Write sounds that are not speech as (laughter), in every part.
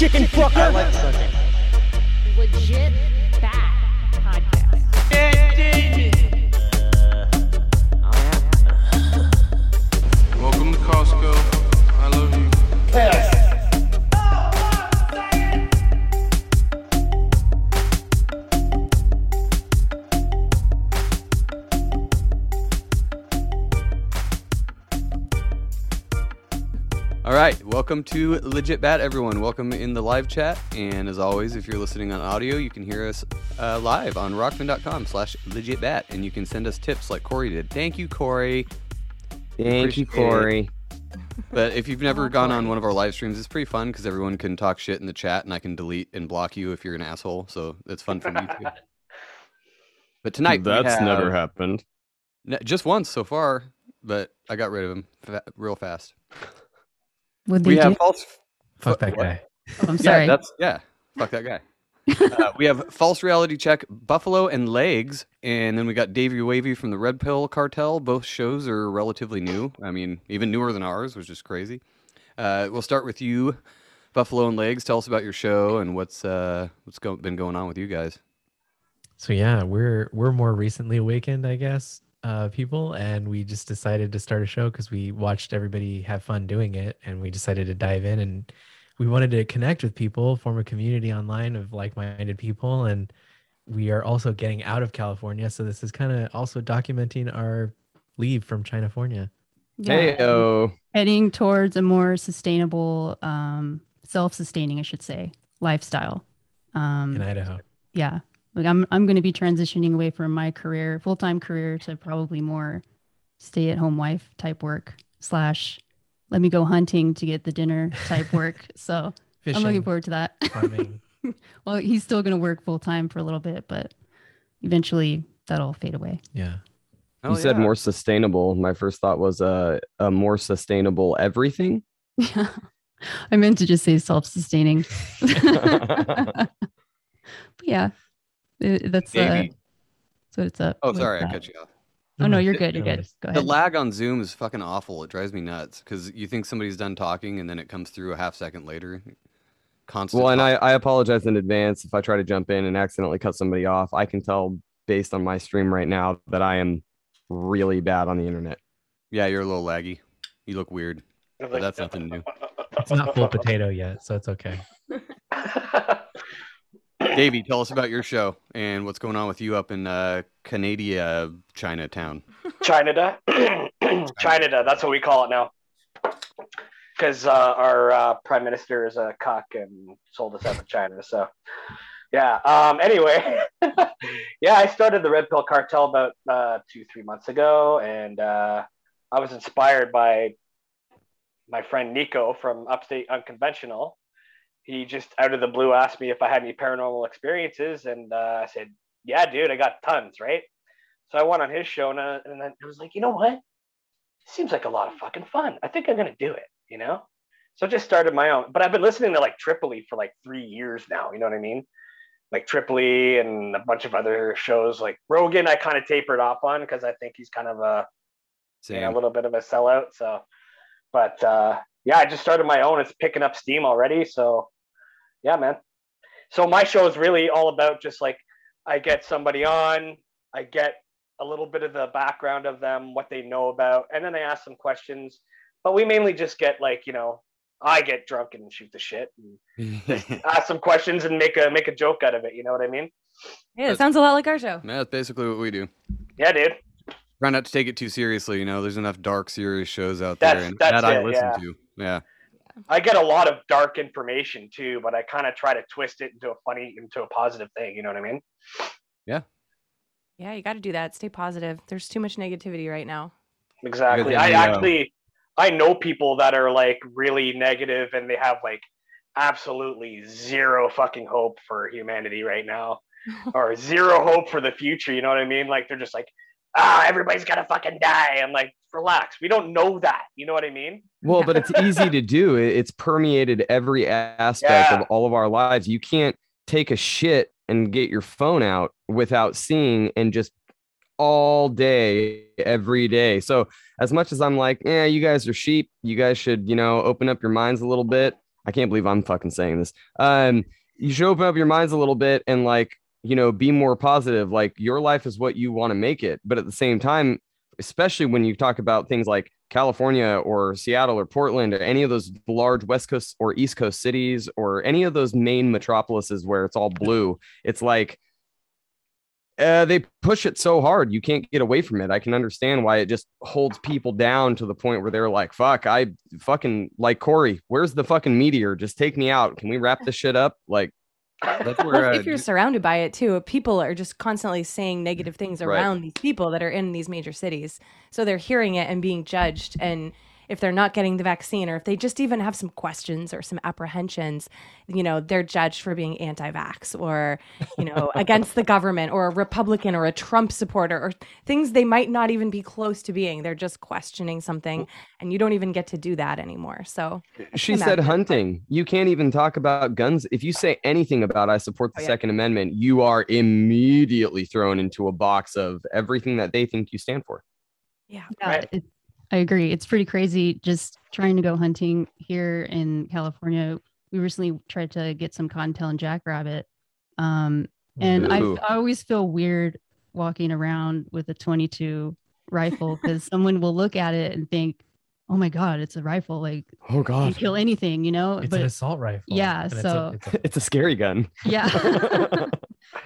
chicken fucker. I like cooking. legit welcome to Legit Bat, everyone. Welcome in the live chat, and as always, if you're listening on audio, you can hear us uh, live on rockman.com/slash legitbat, and you can send us tips like Corey did. Thank you, Corey. Thank you, Appreciate it. Corey. But if you've never (laughs) gone on one of our live streams, it's pretty fun because everyone can talk shit in the chat, and I can delete and block you if you're an asshole. So it's fun for me too. (laughs) But tonight, we That's never happened. just once so far, but I got rid of him fa- real fast. Would We they have do? false. Fuck that guy. Oh, I'm Yeah, sorry. that's yeah. Fuck that guy. (laughs) uh, we have false reality check, Buffalo and Legs, and then we got Davey Wavy from the Red Pill Cartel. Both shows are relatively new. I mean, even newer than ours, which is crazy. Uh, we'll start with you, Buffalo and Legs. Tell us about your show and what's uh, what's go- been going on with you guys. So yeah, we're we're more recently awakened, I guess, uh, people, and we just decided to start a show because we watched everybody have fun doing it, and we decided to dive in, and we wanted to connect with people, form a community online of like-minded people, and we are also getting out of California, so this is kind of also documenting our leave from Chinafornia. Yeah, Hey, oh. heading towards a more sustainable, um, self-sustaining, I should say, lifestyle. Um, in Idaho. yeah, like I'm I'm going to be transitioning away from my career, full-time career, to probably more stay-at-home wife type work slash let me go hunting to get the dinner type (laughs) work. So Fishing, I'm looking forward to that. farming. (laughs) well, he's still going to work full-time for a little bit, but eventually that'll fade away. Yeah. Oh, you said yeah. more sustainable. My first thought was uh, a more sustainable everything. (laughs) Yeah. I meant to just say self-sustaining. but yeah, it- that's uh, that's what it's up. Oh, sorry, I cut you off. Oh no, you're good. You're good. worries. Go The lag on Zoom is fucking awful. It drives me nuts because you think somebody's done talking and then it comes through a half second later. Constant. Well, and I. I apologize in advance if I try to jump in and accidentally cut somebody off. I can tell based on my stream right now that I am really bad on the internet. yeah, you're a little laggy. You look weird. But that's nothing new. It's not full potato yet, so it's okay. (laughs) Davey, tell us about your show and what's going on with you up in uh, Canada, Chinatown. China, (clears throat) China, that's what we call it now. Because uh, our uh, prime minister is a cock and sold us out to China. So, yeah. Um, anyway, (laughs) yeah, I started the Red Pill Cartel about uh, two, three months ago, and uh, I was inspired by my friend Nico from Upstate Unconventional. He just out of the blue asked me if I had any paranormal experiences, and uh, I said, "Yeah, dude, I got tons." Right. So I went on his show, and, uh, and then I was like, you know what? Seems like a lot of fucking fun. I think I'm gonna do it. You know. So I just started my own. But I've been listening to like Tripoli for like three years now. You know what I mean? Like Tripoli and a bunch of other shows. Like Rogan, I kind of tapered off on because I think he's kind of a you know, a little bit of a sellout. So, but uh, yeah, I just started my own. It's picking up steam already. So, yeah, man. So my show is really all about just like I get somebody on, I get a little bit of the background of them, what they know about, and then I ask some questions. But we mainly just get like you know, I get drunk and shoot the shit, and (laughs) ask some questions and make a make a joke out of it. You know what I mean? Yeah, it sounds a lot like our show. Yeah, that's basically what we do. Yeah, dude. Try not to take it too seriously. You know, there's enough dark, serious shows out there, and that's that I it, listen yeah. to. Yeah. I get a lot of dark information too, but I kind of try to twist it into a funny, into a positive thing. You know what I mean? Yeah, Yeah, you got to do that. Stay positive. There's too much negativity right now. Exactly. I yeah. actually, I know people that are like really negative and they have like absolutely zero fucking hope for humanity right now, (laughs) or zero hope for the future. You know what I mean? Like they're just like, ah, everybody's gonna fucking die. I'm like, relax. We don't know that. You know what I mean? Well, but it's easy (laughs) to do. It's permeated every aspect Yeah. of all of our lives. You can't take a shit and get your phone out without seeing and just all day, every day. So as much as I'm like, yeah, you guys are sheep, you guys should, you know, open up your minds a little bit. I can't believe I'm fucking saying this. Um, you should open up your minds a little bit and like, you know, be more positive. Like your life is what you want to make it. But at the same time, especially when you talk about things like California or Seattle or Portland or any of those large West Coast or East Coast cities or any of those main metropolises where it's all blue, it's like uh, they push it so hard you can't get away from it. I can understand why it just holds people down to the point where they're like, "Fuck, I fucking like Corey. Where's the fucking meteor? Just take me out. Can we wrap this shit up?" Like, That's (laughs) Well, where uh, if you're surrounded by it too, people are just constantly saying negative things Right. around these people that are in these major cities. So they're hearing it and being judged. And if they're not getting the vaccine, or if they just even have some questions or some apprehensions, you know, they're judged for being anti-vax or, you know, (laughs) against the government or a Republican or a Trump supporter or things they might not even be close to being. They're just questioning something, and you don't even get to do that anymore. So she Imagine, said like- hunting. You can't even talk about guns. If you say anything about I support the Oh, yeah. Second Amendment, you are immediately thrown into a box of everything that they think you stand for. yeah, Yeah, Right. I agree. It's pretty crazy just trying to go hunting here in California. We recently tried to get some cottontail and jackrabbit. Um, and I, I always feel weird walking around with a 22 rifle because someone will look at it and think, oh my God, it's a rifle. Like, Oh you God, kill anything, you know? It's but an assault rifle. yeah, and it's a- so- it's a- (laughs) it's a scary gun. yeah. (laughs) (laughs)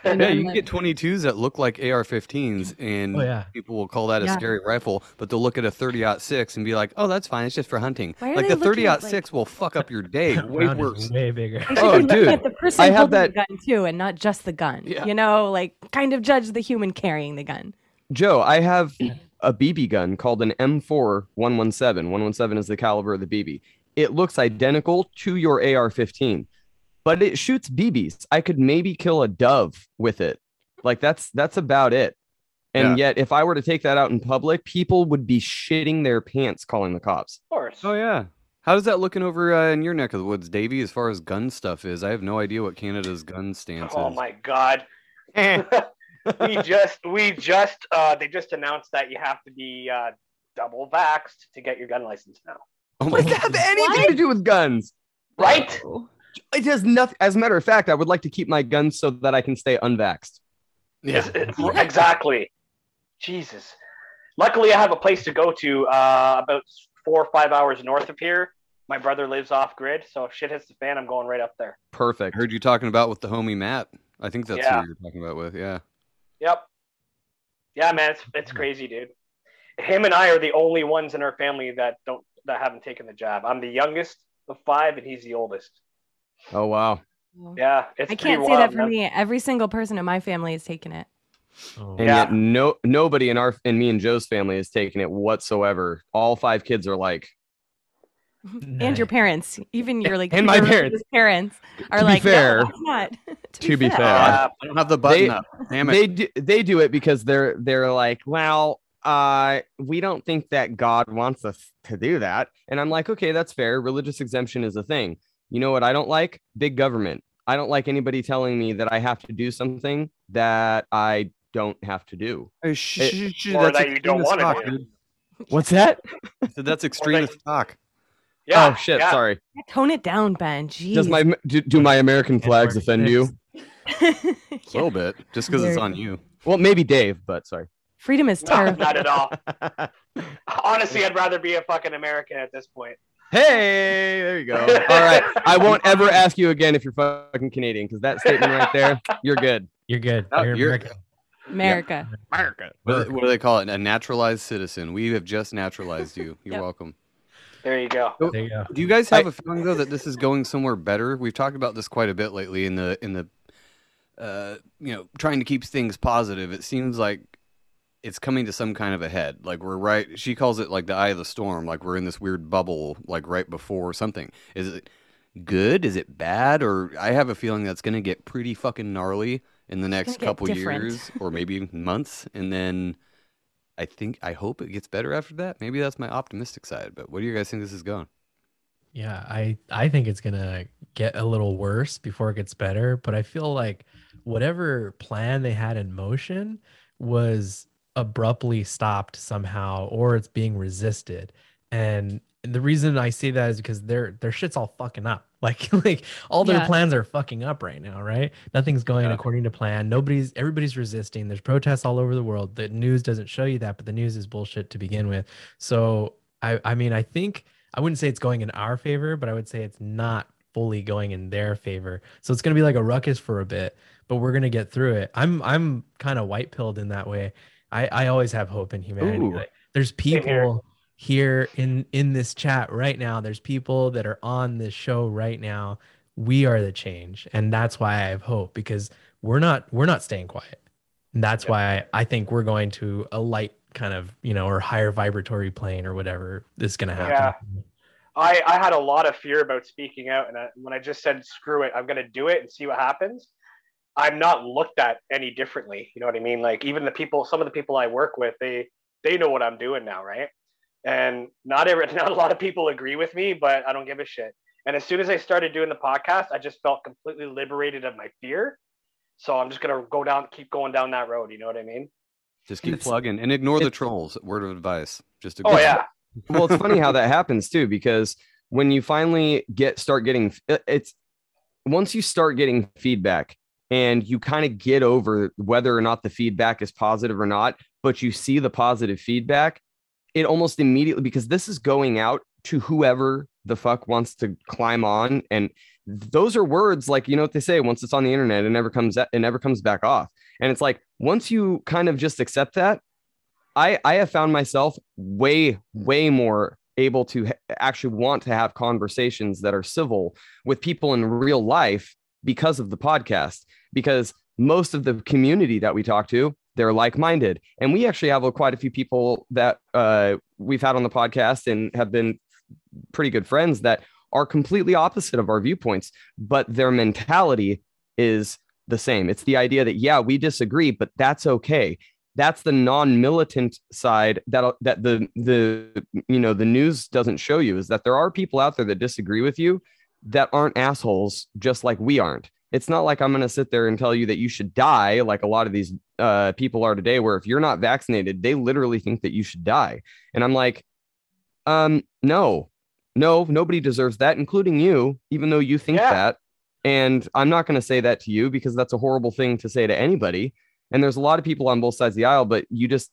And yeah, then, you can like- get 22s that look like AR-15s, and oh yeah. people will call that a Yeah. scary rifle, but they'll look at a 30-06 and be like, "Oh, that's fine. It's just for hunting." Like the looking at, 30-06 will fuck up your day way worse. way bigger. Oh, dude, at the person I have that- the gun too, and not just the gun. Yeah. You know, like kind of judge the human carrying the gun. Joe, I have (clears throat) a BB gun called an M4 117. 117 is the caliber of the BB. It looks identical to your AR-15, but it shoots BBs. I could maybe kill a dove with it. Like that's that's about it. And yet, if I were to take that out in public, people would be shitting their pants calling the cops. Of course. Oh yeah. How does that looking over uh, in your neck of the woods, Davey? As far as gun stuff is, I have no idea what Canada's gun stance Oh is. Oh, my god. (laughs) (laughs) we (laughs) just we just uh they just announced that you have to be uh double vaxxed to get your gun license now. Oh What does that have anything to do with guns? Right? It has nothing. As a matter of fact, I would like to keep my guns so that I can stay unvaxxed. Yeah. It's- it's- exactly. Jesus. Luckily I have a place to go to uh about four or five hours north of here. My brother lives off grid, so if shit hits the fan, I'm going right up there. I Perfect. heard you talking about with the homie Matt. I think that's Yeah. who you're talking about with. Yeah. Yep. Yeah, man, it's it's crazy, dude. Him and I are the only ones in our family that don't that haven't taken the jab. I'm the youngest of five, and he's the oldest. Oh wow. Yeah, it's I can't say that for man. me. Every single person in my family has taken it. Oh, And Yeah. yet no nobody in our in me and Joe's family has taken it whatsoever. All five kids are like, And your parents, even your like (laughs) And my parents. parents are To be like, fair- no, that's not. (laughs) To be fair. Uh, I don't have the button They- up. Damn it. they do, they do it because they're they're like, well, uh, we don't think that God wants us to do that. And I'm like, okay, that's fair. Religious exemption is a thing. You know what I don't like? Big government. I don't like anybody telling me that I have to do something that I don't have to do. Hey, sh- It- sh- sh- or that you don't want to do. What's that? I said that's (laughs) extremist talk. Yeah, oh shit, yeah. sorry. Tone it down, Ben. Jeez. Does my do, do my American flags offend you? (laughs) A little bit, just because it's on you. Well, maybe Dave, but sorry. Freedom is No, terrible. not at all. (laughs) Honestly, I'd rather be a fucking American at this point. Hey, there you go. (laughs) All right. I won't ever ask you again if you're fucking Canadian because that statement right there, you're good. You're good. Oh, You're you're- American. America. America. What, do they- what do they call it? A naturalized citizen. We have just naturalized you. You're Yep. welcome. There you go. There you go. Do you guys have a feeling though that this is going somewhere better? We've talked about this quite a bit lately in the in the uh you know trying to keep things positive. It seems like it's coming to some kind of a head. Like we're right. She calls it like the eye of the storm. Like we're in this weird bubble. Like right before something. Is it good? Is it bad? Or I have a feeling that's going to get pretty fucking gnarly in the next couple different. years or maybe months, and then. I think I hope it gets better after that. Maybe that's my optimistic side. But what do you guys think this is going? Yeah, I I think it's gonna get a little worse before it gets better. But I feel like whatever plan they had in motion was abruptly stopped somehow, or it's being resisted. And the reason I say that is because their their shit's all fucking up. (laughs) Like like all their Yeah. plans are fucking up right now, right? Nothing's going Yeah. according to plan. Nobody's everybody's resisting. There's protests all over the world. The news doesn't show you that, but the news is bullshit to begin with. So I I mean I think I wouldn't say it's going in our favor, but I would say it's not fully going in their favor. So it's gonna be like a ruckus for a bit, but we're gonna get through it. I'm I'm kind of white pilled in that way. I I always have hope in humanity. Like, there's here. people here in in this chat right now there's people that are on this show right now we are the change and that's why i have hope because we're not we're not staying quiet and that's Yeah. why i think we're going to a light kind of you know or higher vibratory plane or whatever is going to happen yeah. I, I had a lot of fear about speaking out, and I, when I just said screw it, I'm gonna do it and see what happens. I'm not looked at any differently. You know what I mean? Like even the people, some of the people I work with, they they know what I'm doing now, right? And not every, (laughs) not a lot of people agree with me, but I don't give a shit. And as soon as I started doing the podcast, I just felt completely liberated of my fear. So I'm just gonna go down, keep going down that road. You know what I mean? Just keep It's- plugging and ignore the trolls. Word of advice. Just Oh ignore- yeah, well it's funny how (laughs) that happens too because when you finally get start getting it's once you start getting feedback and you kind of get over whether or not the feedback is positive or not but you see the positive feedback it almost immediately because this is going out to whoever the fuck wants to climb on and those are words like you know what they say once it's on the internet it never comes it never comes back off. And it's like once you kind of just accept that I I have found myself way way more able to actually want to have conversations that are civil with people in real life because of the podcast because most of the community that we talk to they're like-minded. And we actually have quite a few people that uh, we've had on the podcast and have been pretty good friends that are completely opposite of our viewpoints but their mentality is the same. It's the idea that yeah we disagree but that's okay. That's the non-militant side that that the the you know the news doesn't show you is that there are people out there that disagree with you that aren't assholes just like we aren't it's not like i'm going to sit there and tell you that you should die like a lot of these uh, people are today where if you're not vaccinated they literally think that you should die. And i'm like um no no nobody deserves that including you even though you think Yeah. that. And i'm not going to say that to you because that's a horrible thing to say to anybody. And there's a lot of people on both sides of the aisle but you just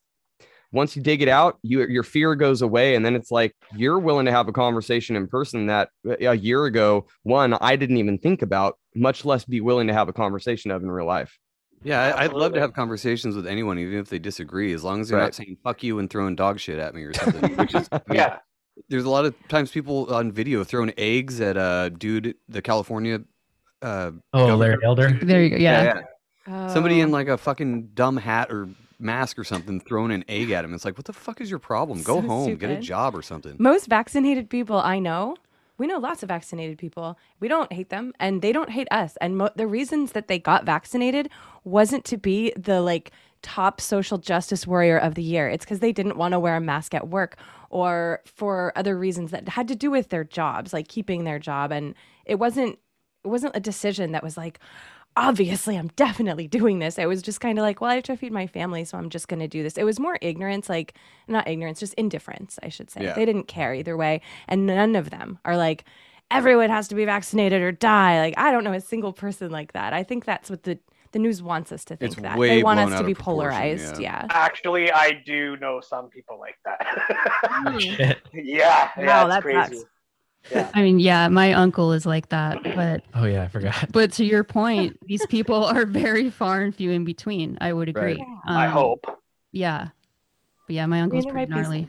once you dig it out you your fear goes away and then it's like you're willing to have a conversation in person that uh, a year ago one i didn't even think about much less be willing to have a conversation of in real life Yeah, I, I'd love to have conversations with anyone, even if they disagree, as long as they're Right. not saying "fuck you" and throwing dog shit at me or (laughs) something. Which is, I mean, yeah. There's a lot of times people on video throwing eggs at a dude, the California. Uh, oh larry elder There you go. Yeah. Somebody Oh. in like a fucking dumb hat or mask or something throwing an egg at him. It's like, what the fuck is your problem? Go So home, get a job or something. Most vaccinated people I know, we know lots of vaccinated people. We don't hate them and they don't hate us. And mo- the reasons that they got vaccinated wasn't to be the like top social justice warrior of the year. It's because they didn't want to wear a mask at work or for other reasons that had to do with their jobs, like keeping their job. And it wasn't it wasn't a decision that was like obviously I'm definitely doing this. I was just kind of like, well, I have to feed my family, so I'm just going to do this. It was more ignorance, like not ignorance, just indifference, I should say. Yeah. They didn't care either way, and none of them are like everyone has to be vaccinated or die. Like I don't know a single person like that. I think that's what the the news wants us to think It's that they want us to be polarized. yeah. Yeah. Actually, I do know some people like that. (laughs) Shit. yeah, yeah, Wow, it's that crazy. sucks. Yeah. I mean, yeah, my uncle is like that, but oh yeah i forgot but to your point, these people (laughs) are very far and few in between. I would agree. Right. I Um, hope. Yeah, but yeah, my uncle's pretty might be gnarly.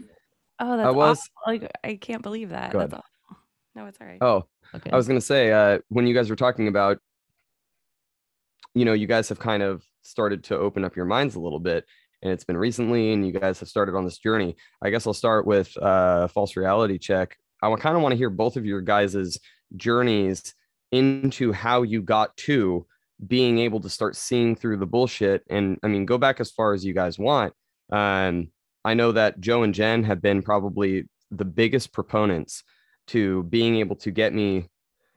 Oh, that's I was- awful. like I can't believe that. Go That's ahead. awful. No, it's all right. oh Okay. I was gonna say, uh, when you guys were talking about, you know, you guys have kind of started to open up your minds a little bit, and it's been recently, and you guys have started on this journey. I guess I'll start with uh, false reality check. I kind of want to hear both of your guys' journeys into how you got to being able to start seeing through the bullshit. And I mean, go back as far as you guys want. Um, I know that Joe and Jen have been probably the biggest proponents to being able to get me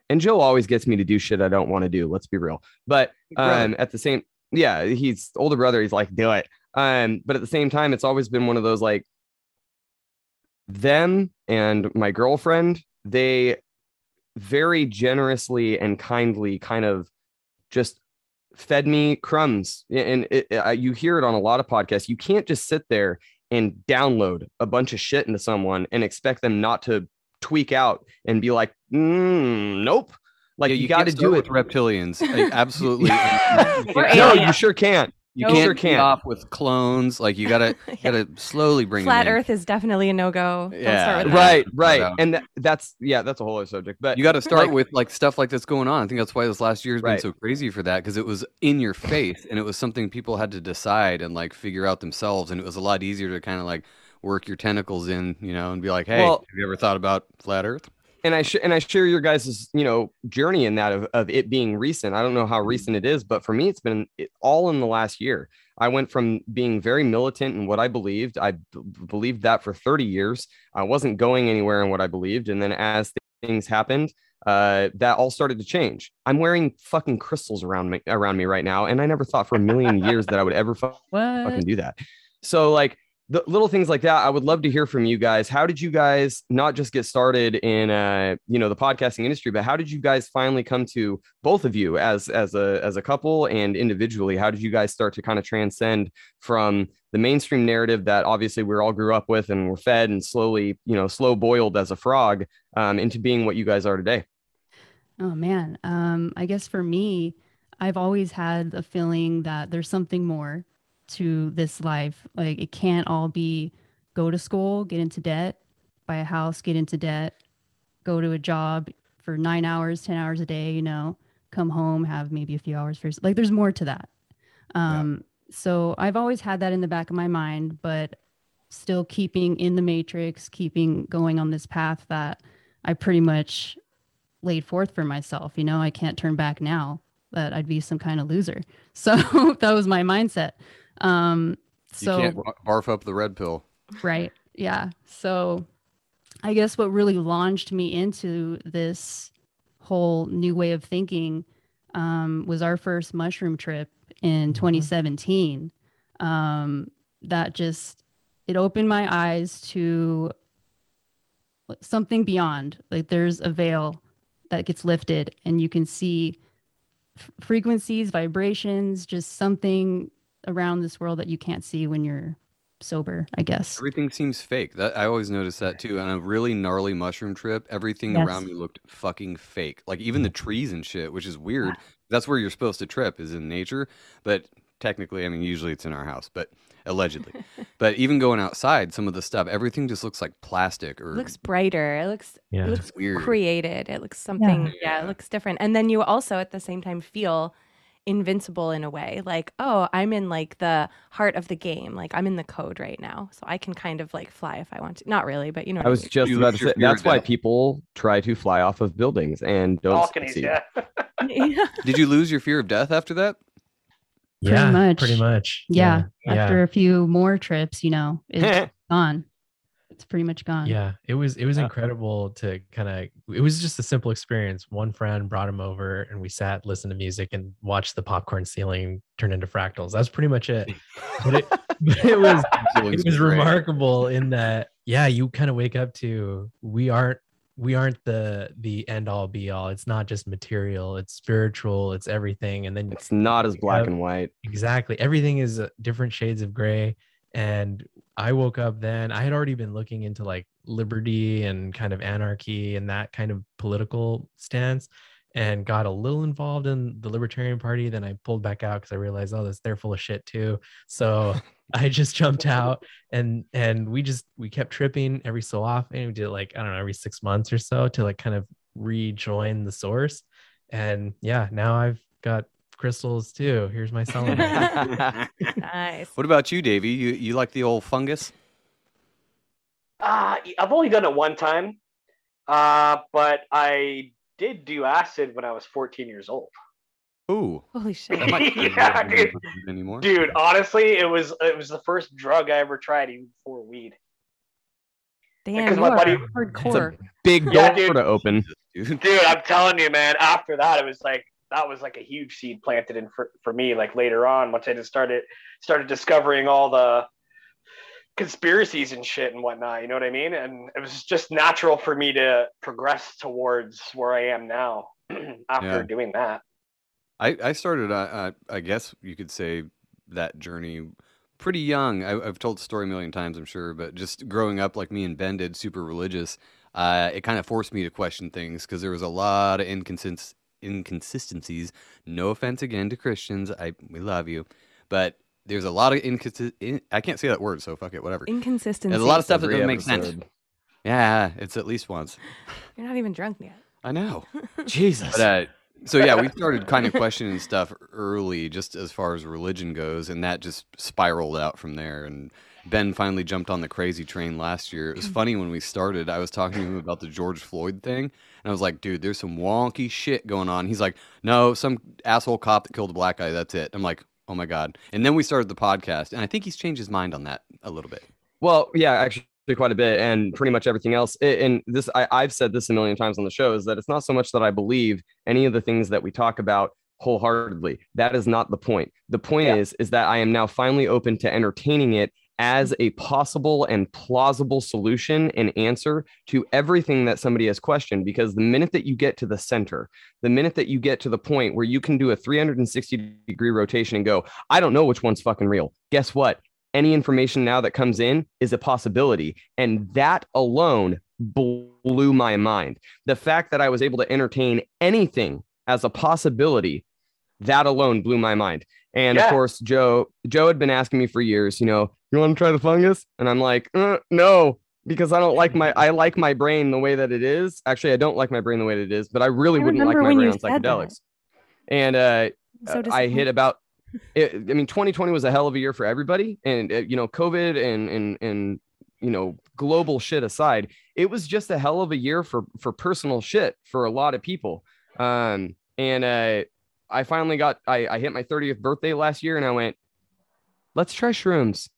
and Joe always gets me to do shit I don't want to do. Let's be real. But um, at the same, yeah, he's older brother. He's like, do it. Um, but at the same time, it's always been one of those like, them and my girlfriend, they very generously and kindly kind of just fed me crumbs. And it, it, you hear it on a lot of podcasts. You can't just sit there and download a bunch of shit into someone and expect them not to tweak out and be like, mm, nope. Like Yeah, you, got to do it. with reptilians. Like, (laughs) absolutely. (laughs) No, you sure can't. You Nope. can't Sure get can't. off with clones. Like you gotta (laughs) you gotta slowly bring. Flat in. Earth is definitely a no go. Yeah. start with that. Right, right. And that, that's yeah, that's a whole other subject. But You got to start like- with like stuff like that's going on. I think that's why this last year has been so crazy for that because it was in your face and it was something people had to decide and like figure out themselves. And it was a lot easier to kind of like work your tentacles in, you know, and be like, hey, Well- have you ever thought about flat Earth? And I sh- and I share your guys' you know journey in that of, of it being recent. I don't know how recent it is, but for me, it's been all in the last year. I went from being very militant in what I believed. I b- believed that for 30 years. I wasn't going anywhere in what I believed, and then as things happened, uh, that all started to change. I'm wearing fucking crystals around me around me right now, and I never thought for a million years that I would ever fu- (laughs) fucking do that. So like the little things like that, I would love to hear from you guys. How did you guys not just get started in uh you know the podcasting industry, but how did you guys finally come to both of you as as a as a couple and individually? How did you guys start to kind of transcend from the mainstream narrative that obviously we all grew up with and were fed and slowly you know slow boiled as a frog um, into being what you guys are today? Oh man. Um, I guess for me, I've always had a feeling that there's something more to this life. Like it can't all be go to school, get into debt, buy a house, get into debt, go to a job for nine hours, 10 hours a day, you know, come home, have maybe a few hours for like there's more to that. Um, so I've always had that in the back of my mind, but still keeping in the matrix, keeping going on this path that I pretty much laid forth for myself. You know, I can't turn back now that I'd be some kind of loser. (laughs) So that was my mindset. Um, so you can't barf up the red pill. right, yeah. So I guess what really launched me into this whole new way of thinking um, was our first mushroom trip in 2017. Um, that just it opened my eyes to something beyond. Like there's a veil that gets lifted, and you can see f- frequencies, vibrations, just something around this world that you can't see when you're sober. I guess. Everything seems fake. That I always notice that too. On a really gnarly mushroom trip, everything Yes. around me looked fucking fake. Like even the trees and shit, which is weird. That's where you're supposed to trip is in nature, but technically, I mean, usually it's in our house, but allegedly. (laughs) but even going outside, some of the stuff, everything just looks like plastic or It looks brighter. It looks Yeah. it looks weird. created. It looks something yeah. Yeah. it looks different. And then you also at the same time feel invincible in a way. Like, oh, I'm in like the heart of the game. Like I'm in the code right now. So I can kind of like fly if I want to. Not really, but you know what I was mean. just You about to say fear of that's why people try to fly off of buildings and don't Balconies, succeed. yeah. Yeah. (laughs) (laughs) Did you lose your fear of death after that? Pretty yeah, much. pretty much. Yeah. yeah. After a few more trips, you know, it's (laughs) gone. It's pretty much gone. Yeah, it was it was Yeah. incredible to kind of it was just a simple experience. One friend brought him over and we sat, listened to music and watched the popcorn ceiling turn into fractals. That's pretty much it. (laughs) But it, (laughs) but it was it was remarkable in that yeah, you kind of wake up to we aren't we aren't the the end all be all. It's not just material, it's spiritual, it's everything and then It's not as black Yep. and white. Exactly. Everything is uh, different shades of gray. And I woke up then, I had already been looking into like liberty and kind of anarchy and that kind of political stance and got a little involved in the Libertarian Party. Then I pulled back out because I realized, oh, this they're full of shit too. So (laughs) I just jumped out and and we just we kept tripping every so often. We did like, I don't know, every six months or so to like kind of rejoin the source. And yeah, now I've got crystals too. Here's my (laughs) selenite. nice. What about you, Davey? You you like the old fungus? Uh, I've only done it one time, uh, but I did do acid when I was 14 years old. Ooh. Holy shit. That might be (laughs) Yeah, dude. anymore. Dude, honestly, it was it was the first drug I ever tried even before weed. Damn, Because my are buddy- hardcore. Big door Yeah, dude. to open. Dude. Dude, I'm telling you, man. After that, it was like that was like a huge seed planted in for, for me. Like later on, once I just started started discovering all the conspiracies and shit and whatnot. You know what I mean? And it was just natural for me to progress towards where I am now (clears throat) after Yeah. doing that. I, I started, uh, uh, I guess you could say, that journey pretty young. I, I've told the story a million times, I'm sure, but just growing up like me and Ben did, super religious, uh, it kind of forced me to question things because there was a lot of inconsist- inconsistencies. No offense again to Christians, I we love you, but there's a lot of inconsist. In, I can't say that word, so fuck it, whatever. Inconsistency. There's a lot of stuff that Every doesn't make sense. Yeah, it's at least once. You're not even drunk yet. I know. (laughs) Jesus. But uh, so yeah, we started kind of questioning stuff early, just as far as religion goes, and that just spiraled out from there. And Ben finally jumped on the crazy train last year. It was mm. funny when we started. I was talking to him about the George Floyd thing, and I was like, "Dude, there's some wonky shit going on." He's like, "No, some asshole cop that killed a black guy. That's it." I'm like, "Oh my god!" And then we started the podcast, and I think he's changed his mind on that a little bit. Well, yeah, actually quite a bit, and pretty much everything else. And this, I, I've said this a million times on the show, is that it's not so much that I believe any of the things that we talk about wholeheartedly. That is not the point. The point Yeah. is, is that I am now finally open to entertaining it as a possible and plausible solution and answer to everything that somebody has questioned. Because the minute that you get to the center, the minute that you get to the point where you can do a 360 degree rotation and go, I don't know which one's fucking real. Guess what? any information now that comes in is a possibility. And that alone blew my mind. The fact that I was able to entertain anything as a possibility, that alone blew my mind. And Yeah. of course, Joe, Joe had been asking me for years, you know, you want to try the fungus? And I'm like, uh, no, because I don't like my, I like my brain the way that it is. Actually, I don't like my brain the way that it is, but I really I wouldn't like my brain on said that. psychedelics. And uh, So uh, I hit about it, I mean 2020 was a hell of a year for everybody and uh, you know covid and and and you know global shit aside it was just a hell of a year for for personal shit for a lot of people um and uh I finally got I I hit my 30th birthday last year and I went let's try shrooms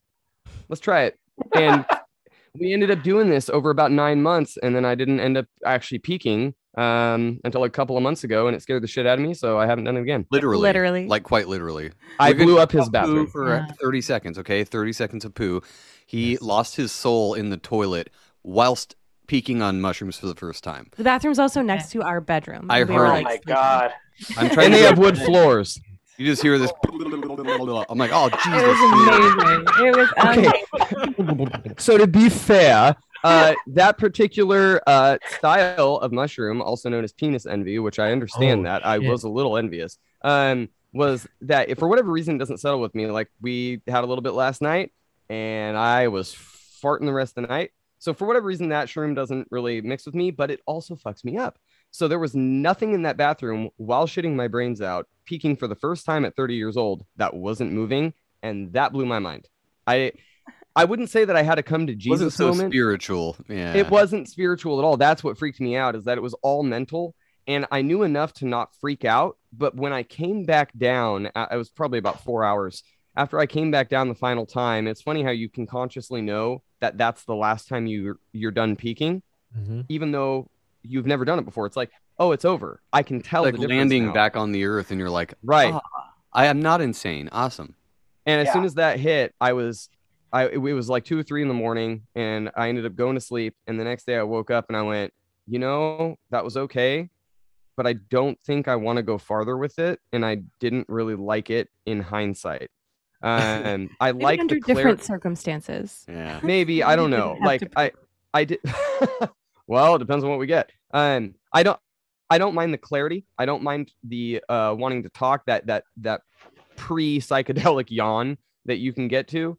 let's try it and (laughs) we ended up doing this over about 9 months and then I didn't end up actually peaking um until a couple of months ago and it scared the shit out of me so I haven't done it again Literally, Literally. like quite literally. I We're blew up his bathroom. for Yeah. 30 seconds, okay? 30 seconds of poo. He lost his soul in the toilet whilst peaking on mushrooms for the first time. The bathroom's also next to our bedroom. I heard were Oh my god. I'm trying and to they have wood (laughs) floors You just hear this. (laughs) I'm like, oh, Jesus! It was amazing. It was (laughs) Okay. so to be fair, uh, that particular uh, style of mushroom, also known as penis envy, which I understand Oh, that I shit. was a little envious, um, was that if for whatever reason it doesn't settle with me, like we had a little bit last night, and I was farting the rest of the night. So for whatever reason, that shroom doesn't really mix with me, but it also fucks me up. So there was nothing in that bathroom while shitting my brains out, peaking for the first time at 30 years old, that wasn't moving, and that blew my mind. I I wouldn't say that I had to come to Jesus It wasn't so moment. spiritual. Yeah. It wasn't spiritual at all. That's what freaked me out is that it was all mental. And I knew enough to not freak out. But when I came back down, uh, it was probably about four hours after I came back down the final time. It's funny how you can consciously know that that's the last time you you're done peaking, Mhm. even though you've never done it before. It's like, oh, it's over. I can tell like the difference landing now. back on the earth, and you're like, Right. "Ah, I am not insane. Awesome. And as Yeah. soon as that hit, I was, I it was like two or three in the morning, and I ended up going to sleep. And the next day, I woke up and I went, you know, that was okay, but I don't think I want to go farther with it, and I didn't really like it in hindsight. Um, (laughs) I like under the clar- different circumstances. Yeah. maybe I don't know. Like I, I did. (laughs) (laughs) well, it depends on what we get. Um, I don't, I don't mind the clarity. I don't mind the uh wanting to talk. That that that pre psychedelic (laughs) yawn that you can get to.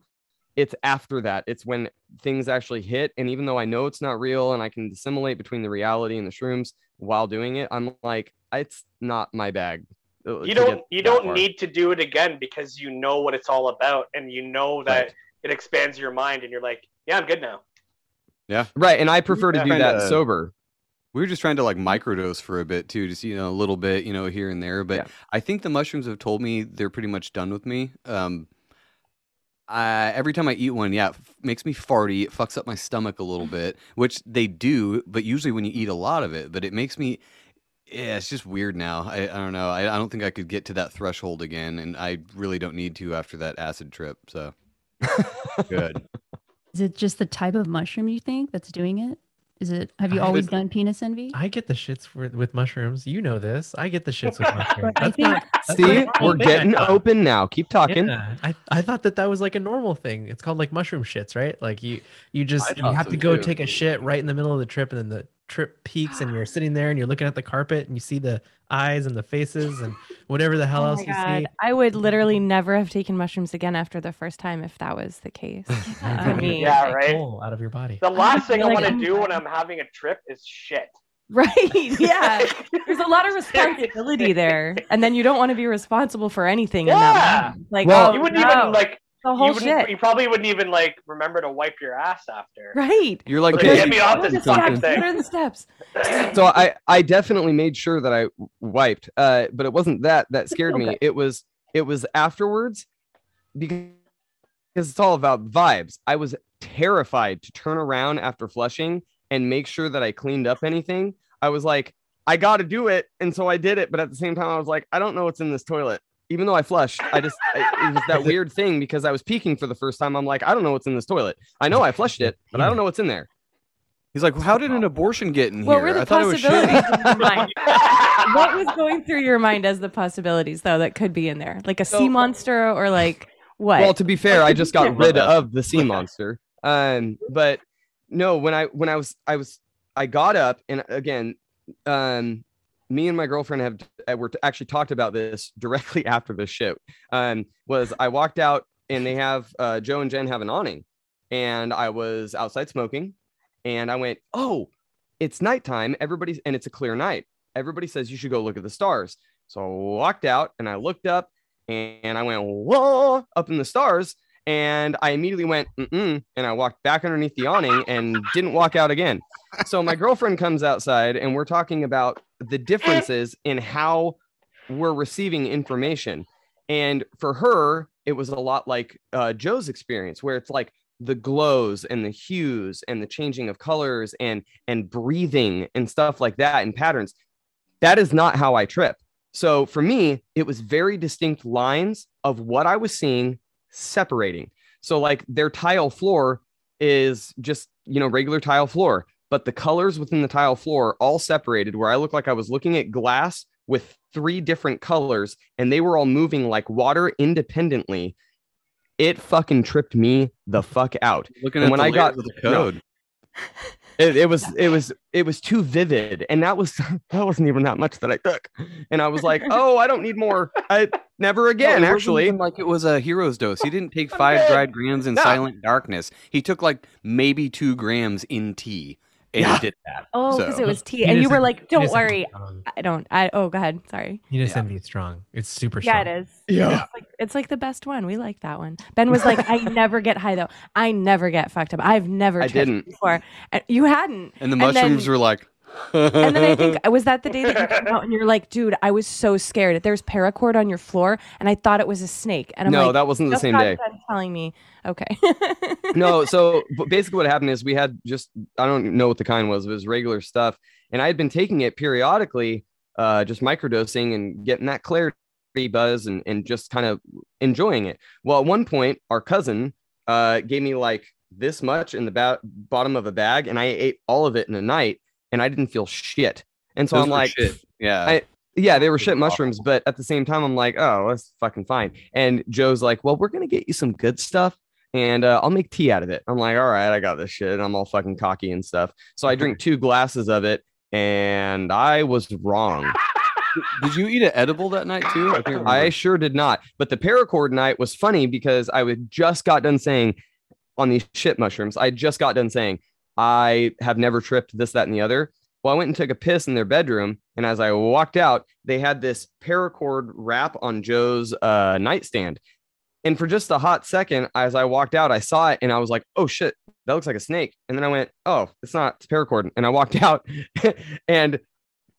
It's after that. It's when things actually hit. And even though I know it's not real and I can dissimulate between the reality and the shrooms while doing it, I'm like, it's not my bag. uh, You don't you don't far. need to do it again because you know what it's all about and you know that Right. it expands your mind and you're like, yeah, I'm good now. Yeah right. And I prefer to Yeah. do that Kinda- sober. We were just trying to like microdose for a bit too, just you know a little bit, you know, here and there. But Yeah. I think the mushrooms have told me they're pretty much done with me. Um, I, every time I eat one, yeah, it f- makes me farty. It fucks up my stomach a little bit, which they do, but usually when you eat a lot of it. But it makes me, yeah, it's just weird now. I, I don't know. I, I don't think I could get to that threshold again, and I really don't need to after that acid trip. So (laughs) good. Is it just the type of mushroom you think that's doing it? Is it? Have you I always would- done penis envy? I get the shits for, with mushrooms. You know this. I get the shits with (laughs) mushrooms. That's not, that's See, not we're getting open now. Keep talking. Yeah, I, I thought that that was like a normal thing. It's called like mushroom shits, right? Like you you just you have so to go too. take a shit right in the middle of the trip, and then the trip peaks, and you're sitting there and you're looking at the carpet, and you see the eyes and the faces and whatever the hell Oh else my you God. see. I would literally never have taken mushrooms again after the first time if that was the case. (laughs) I mean, Yeah, Take right. coal out of your body. The last thing I feel want to oh do when. I'm having a trip is shit. right? (laughs) Yeah. There's a lot of (laughs) responsibility there, and then you don't want to be responsible for anything in that. moment. Like, Well- oh, you wouldn't no, even like. The You, whole wouldn't, shit. you probably wouldn't even like remember to wipe your ass after. Right. You're like, Okay, "Hey, get me off What are this the fucking steps? thing. What are the steps? so I I definitely made sure that I wiped, uh, but it wasn't that that scared me. It was it was afterwards because because it's all about vibes. I was terrified to turn around after flushing and make sure that I cleaned up anything. I was like, I got to do it, and so I did it. But at the same time, I was like, I don't know what's in this toilet. Even though I flushed, I just I, it was that (laughs) weird thing because I was peaking for the first time. I'm like, I don't know what's in this toilet. I know I flushed it, but I don't know what's in there. He's like, how did an abortion get in What here? were the I thought it was possibilities shitty. in your mind? (laughs) what was going through your mind as the possibilities though that could be in there? Like a So- sea monster or like what? Well, to be fair, I just got rid of the sea monster. Um, but no, when I when I was I was I got up and again, um, me and my girlfriend have uh, were actually talked about this (laughs) directly after the shit. Um, was I walked out and they have uh, Joe and Jen have an awning, and I was outside smoking, and I went, oh, it's nighttime. Everybody's and it's a clear night. Everybody says you should go look at the stars. So I walked out and I looked up and I went whoa up in the stars, and I immediately went mm and I walked back underneath the awning and didn't walk out again. So my (laughs) girlfriend comes outside, and we're talking about the differences in how we're receiving information, and for her, it was a lot like uh, Joe's experience, where it's like the glows and the hues and the changing of colors and and breathing and stuff like that and patterns. That is not how I trip. So for me, it was very distinct lines of what I was seeing separating. So like their tile floor is just, you know, regular tile floor, but the colors within the tile floor all separated where I looked like I was looking at glass with three different colors and they were all moving like water independently. It fucking tripped me the fuck out. Looking And at when I got- the code. (laughs) It, it was it (laughs) was it was too vivid and that was (laughs) that wasn't even that much that i took and i was like (laughs) oh i don't need more i never again it wasn't actually like it was a hero's dose. He didn't take five dried grams in No. silent darkness. He took like maybe two grams in tea, and Yeah. he did that. oh, because So- it was tea, and you were like, "Don't worry. I don't." I oh, go ahead. Sorry. Penis Yeah. envy is strong. It's super Yeah, strong. it is. yeah It's like, it's like the best one. We like that one. Ben was like, "I (laughs) never get high though. I never get fucked up. I've never I didn't. before." And you hadn't. And the And then- mushrooms were like. And then I think (laughs) was that the day that you came out and you're like, "Dude, I was so scared. There's paracord on your floor, and I thought it was a snake." And I'm no like, No, that wasn't the "Just same got day telling me, okay. no (laughs) so basically what happened is we had just i don't know what the kind was it was regular stuff and i had been taking it periodically uh just microdosing and getting that clarity buzz and, and just kind of enjoying it well at one point our cousin uh gave me like this much in the ba- bottom of a bag and i ate all of it in a night and i didn't feel shit and so Those i'm like shit. yeah. I- yeah, they were shit mushrooms, but at the same time, I'm like, oh, that's fucking fine. And Joe's like, well, we're gonna get you some good stuff, and uh, I'll make tea out of it. I'm like, all right, I got this shit. And I'm all fucking cocky and stuff. So I drink (laughs) two glasses of it, and I was wrong. Did you eat an edible that night too? I. I sure did not. But the paracord night was funny because I would just got done saying on these shit mushrooms, I just got done saying I have never tripped this, that, and the other. Well, I went and took a piss in their bedroom, and as I walked out, they had this paracord wrap on Joe's uh, nightstand. And for just a hot second, as I walked out, I saw it, and I was like, "Oh shit, that looks like a snake." And then I went, "Oh, it's not. It's paracord." And I walked (laughs) out, and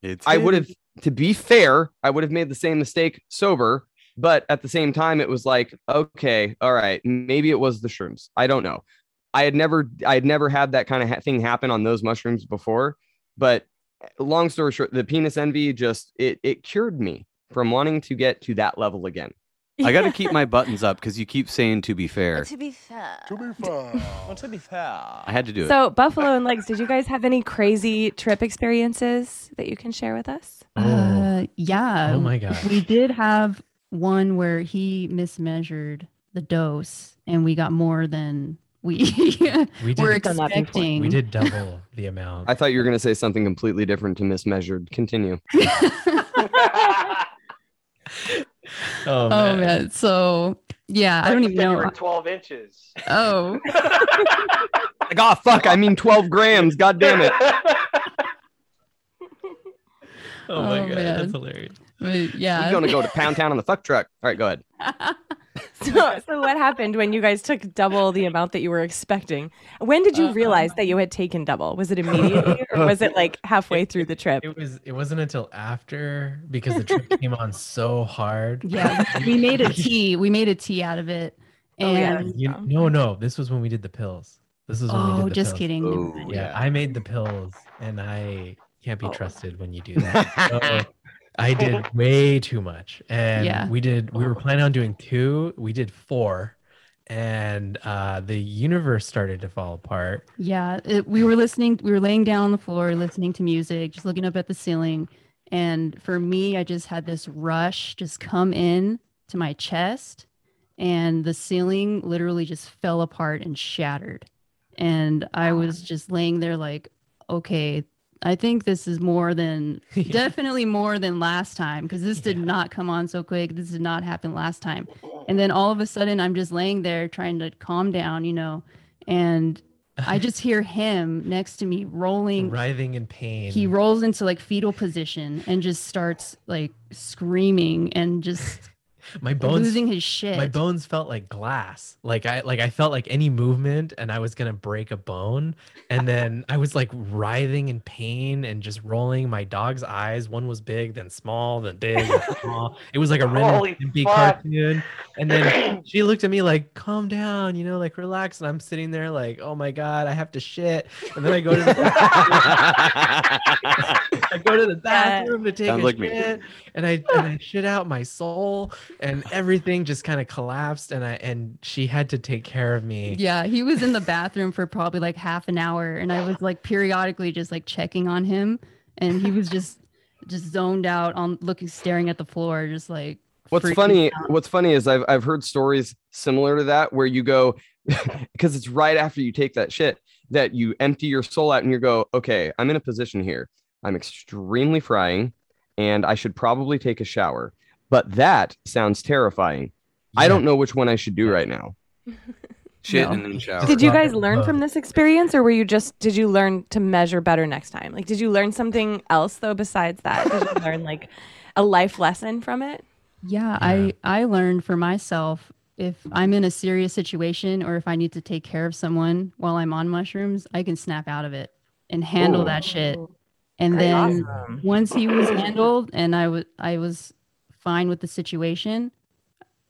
It's I would have, to be fair, I would have made the same mistake sober, but at the same time, it was like, okay, all right, maybe it was the shrooms. I don't know. I had never, I had never had that kind of ha- thing happen on those mushrooms before, but long story short, the penis envy just it it cured me from wanting to get to that level again. I got to keep my buttons up because you keep saying "to be fair." To be fair. To be fair. to be fair. I had to do it. So, Buffalo and Legs, did you guys have any crazy trip experiences that you can share with us? Uh, yeah. Oh my gosh. We did have one where he mismeasured the dose, and we got more than we (laughs) We (laughs) did, were done that before. expecting. we did double the amount. I thought you were gonna say something completely different to mismeasured. Continue. (laughs) oh, man. Oh man. man. So yeah, I don't even You were know. 12 inches. Oh, Like, oh fuck, I mean 12 grams. God damn it. Oh my Oh, god, man. that's hilarious. but yeah. We're gonna go to Pound Town on the fuck truck. All right, go ahead. (laughs) So, so what happened when you guys took double the amount that you were expecting? When did you Uh, realize that you had taken double? Was it immediately or was it like (laughs) halfway through the trip? It was. It wasn't until after because the trip came on so hard. yeah, we made a (laughs) tea. We made a tea out of it. Oh, yeah. And You, no, no. This was when we did the pills. This was when we oh, did the just pills. kidding. never Oh, mind. Yeah, I made the pills, and I can't be Oh. trusted when you do that. So I did (laughs) way too much, and Yeah. we did. We were planning on doing two. We did four, and uh, the universe started to fall apart. Yeah, it, we were listening. We were laying down on the floor, listening to music, just looking up at the ceiling. And for me, I just had this rush just come in to my chest, and the ceiling literally just fell apart and shattered. And I was just laying there like, okay, I think this is more than (laughs) definitely more than last time because this did Yeah. not come on so quick. This did not happen last time. And then all of a sudden, I'm just laying there trying to calm down, you know, and I just (laughs) hear him next to me rolling. writhing in pain. He rolls into like fetal position and just starts like screaming and just my bones losing his shit. my bones felt like glass. Like i like i felt like any movement and i was gonna break a bone. And then i was like writhing in pain and just rolling my dog's eyes. One was big then small then big then (laughs) small. It was like a Holy cartoon. And then (clears throat) she looked at me like calm down you know like relax. And i'm sitting there like oh my god i have to shit. And then i go to the (laughs) I go to the (laughs) bathroom to take Sounds a like me. shit, and I and I shit out my soul, and everything just kind of collapsed, and I and she had to take care of me. yeah, he was in the bathroom for probably like half an hour, and I was like periodically just like checking on him, and he was just just zoned out on looking, staring at the floor, just like. What's funny? out. What's funny is I've I've heard stories similar to that where you go (laughs) because it's right after you take that shit that you empty your soul out and you go, okay, I'm in a position here. I'm extremely frying, and I should probably take a shower. But that sounds terrifying. I don't know which one I should do right now. (laughs) Shit No. and then shower. Did you guys learn from this experience or were you just did you learn to measure better next time? Like did you learn something else though besides that? Did you learn like a life lesson from it? Yeah, Yeah. I I learned for myself if I'm in a serious situation or if I need to take care of someone while I'm on mushrooms, I can snap out of it and handle that shit. And That's then awesome. once he was (laughs) handled and I was I was fine with the situation,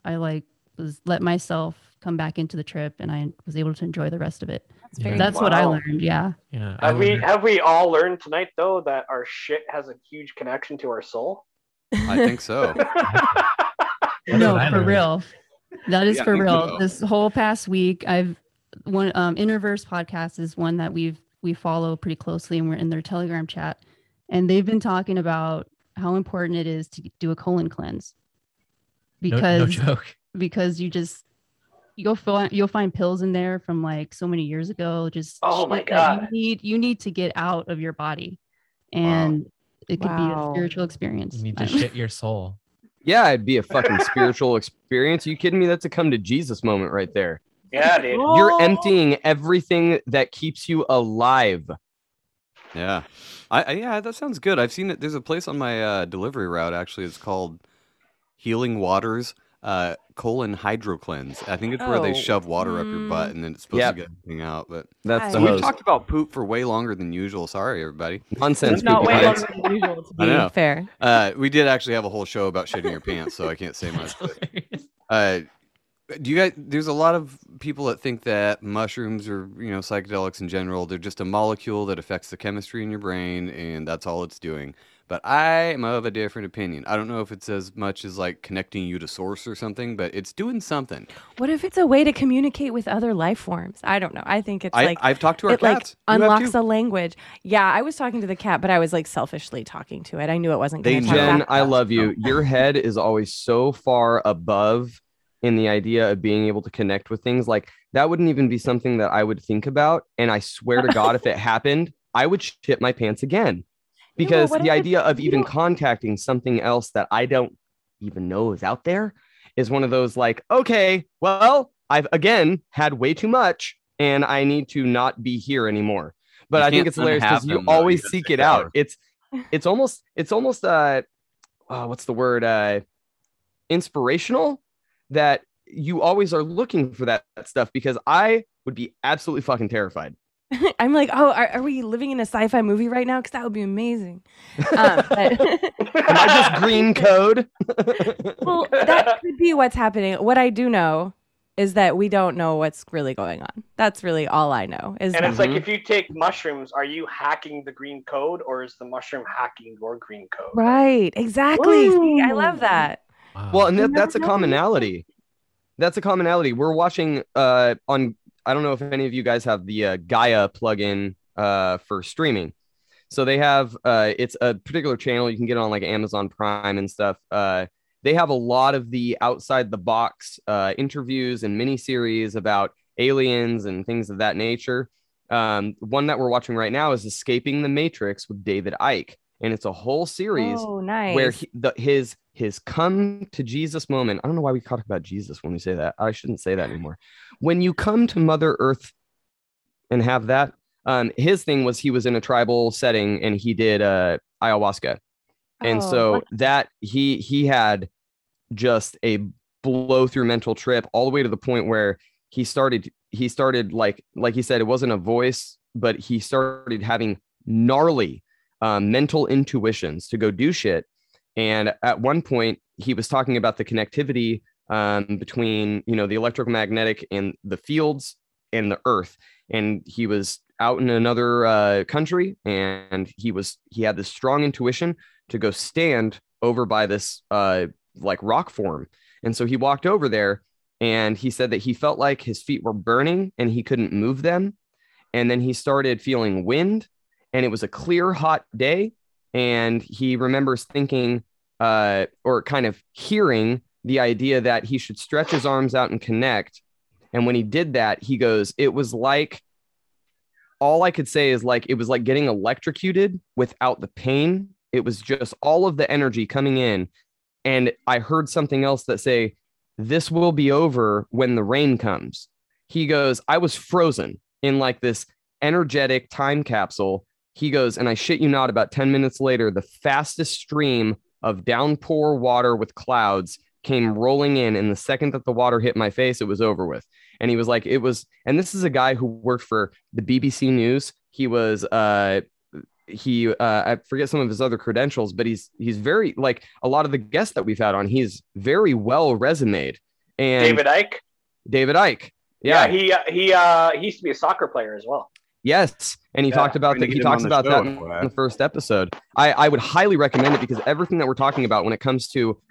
I like was let myself come back into the trip and I was able to enjoy the rest of it. That's very That's what I learned. Yeah. Yeah, Have we learned- have we all learned tonight though that our shit has a huge connection to our soul? I think so. (laughs) No, for real. That is Yeah, for real. so. This whole past week, I've one um Interverse podcast is one that we've we follow pretty closely, and we're in their Telegram chat, and they've been talking about how important it is to do a colon cleanse because no, joke. because you just you'll find you'll find pills in there from like so many years ago. Just Oh my God. you need you need to get out of your body, and it could be a spiritual experience. You need to shit your soul. Yeah, it'd be a fucking spiritual (laughs) experience. you kidding me? That's a come to Jesus moment right there. Yeah, dude. (laughs) You're emptying everything that keeps you alive. Yeah, I, I yeah, that sounds good. I've seen it. There's a place on my uh, delivery route actually. It's called Healing Waters uh, colon hydro cleanse. I think it's where they Oh, shove water up your butt mm. and then it's supposed Yep. to get everything out. But That's the we've talked about poop for way longer than usual. Sorry, everybody. Nonsense. It's not way pants. longer than usual to I be fair. Uh, we did actually have a whole show about shitting your pants, so I can't say much. But, (laughs) uh, do you guys? There's a lot of people that think that mushrooms or you know psychedelics in general, they're just a molecule that affects the chemistry in your brain, and that's all it's doing. But I am of a different opinion. I don't know if it's as much as like connecting you to source or something, but it's doing something. What if it's a way to communicate with other life forms? I don't know. I think it's I, like I've talked to our it like. You unlocks too. a language. Yeah, I was talking to the cat, but I was like selfishly talking to it. I knew it wasn't They going to talk Jen, back. I love you. Oh. Your head is always so far above in the idea of being able to connect with things. Like that wouldn't even be something that I would think about. And I swear to God, if it happened, I would shit my pants again. (laughs) Because what the if it- idea of even contacting something else that I don't even know is out there is one of those like, okay, well, I've again had way too much and I need to not be here anymore. But You I think it's hilarious because you them, though. You always seek it out. It's it's almost it's almost uh oh, what's the word uh inspirational that you always are looking for that, that stuff because I would be absolutely fucking terrified. (laughs) I'm like, oh, are, are we living in a sci-fi movie right now? Because that would be amazing. Um, (laughs) but- Am I just green (laughs) code? well, that could be what's happening. What I do know is that we don't know what's really going on. That's really all I know. Is And that- it's like if you take mushrooms, are you hacking the green code or is the mushroom hacking your green code? right, exactly. See, I love that. Wow. well, and that, that's a commonality. That's a commonality. We're watching uh on I don't know if any of you guys have the uh, Gaia plugin uh for streaming. So they have uh it's a particular channel you can get on like Amazon Prime and stuff. Uh they have a lot of the outside the box uh interviews and miniseries about aliens and things of that nature. Um one that we're watching right now is Escaping the Matrix with David Icke and it's a whole series Oh, nice. where he, the, his his come to Jesus moment. I don't know why we talk about Jesus when we say that. I shouldn't say that anymore. When you come to Mother Earth and have that, um, his thing was he was in a tribal setting and he did uh, ayahuasca, and Oh, so that he he had just a blow through mental trip all the way to the point where he started he started like like he said it wasn't a voice but he started having gnarly um, mental intuitions to go do shit. And at one point he was talking about the connectivity um, between you know the electromagnetic and the fields and the earth. And he was out in another uh, country and he was he had this strong intuition to go stand over by this uh, like rock form. And so he walked over there and he said that he felt like his feet were burning and he couldn't move them. And then he started feeling wind and it was a clear hot day. And he remembers thinking uh, or kind of hearing the idea that he should stretch his arms out and connect. And when he did that he goes it was like all i could say is like it was like getting electrocuted without the pain. It was just all of the energy coming in. And i heard something else that say this will be over when the rain comes. He goes i was frozen in like this energetic time capsule he goes and i shit you not about 10 minutes later the fastest stream of downpour water with clouds came rolling in and the second that the water hit my face it was over with. And he was like it was and this is a guy who worked for the bbc news. He was uh he uh i forget some of his other credentials but he's he's very like a lot of the guests that we've had on he's very well resumed. And David Icke. david icke Yeah, yeah, he uh, he uh he used to be a soccer player as well. Yes and he Yeah, talked about that he talks about show, that in, in the first episode. I i would highly recommend it because everything that we're talking about when it comes to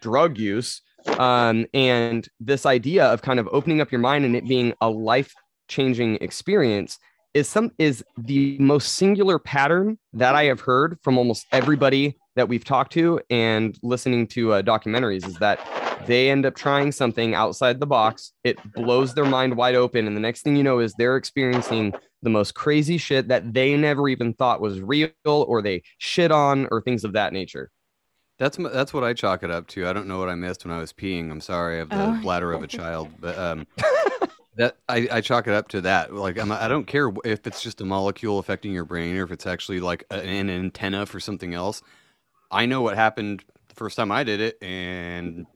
drug use um and this idea of kind of opening up your mind and it being a life changing experience is some is the most singular pattern that I have heard from almost everybody that we've talked to and listening to uh, documentaries is that they end up trying something outside the box. It blows their mind wide open, and the next thing you know is they're experiencing the most crazy shit that they never even thought was real, or they shit on, or things of that nature. That's that's what I chalk it up to. I don't know what I missed when I was peeing. I'm sorry. I have the Oh. bladder of a child, but um, that I, I chalk it up to that. Like I'm, I don't care if it's just a molecule affecting your brain or if it's actually like a- an antenna for something else. I know what happened the first time I did it, and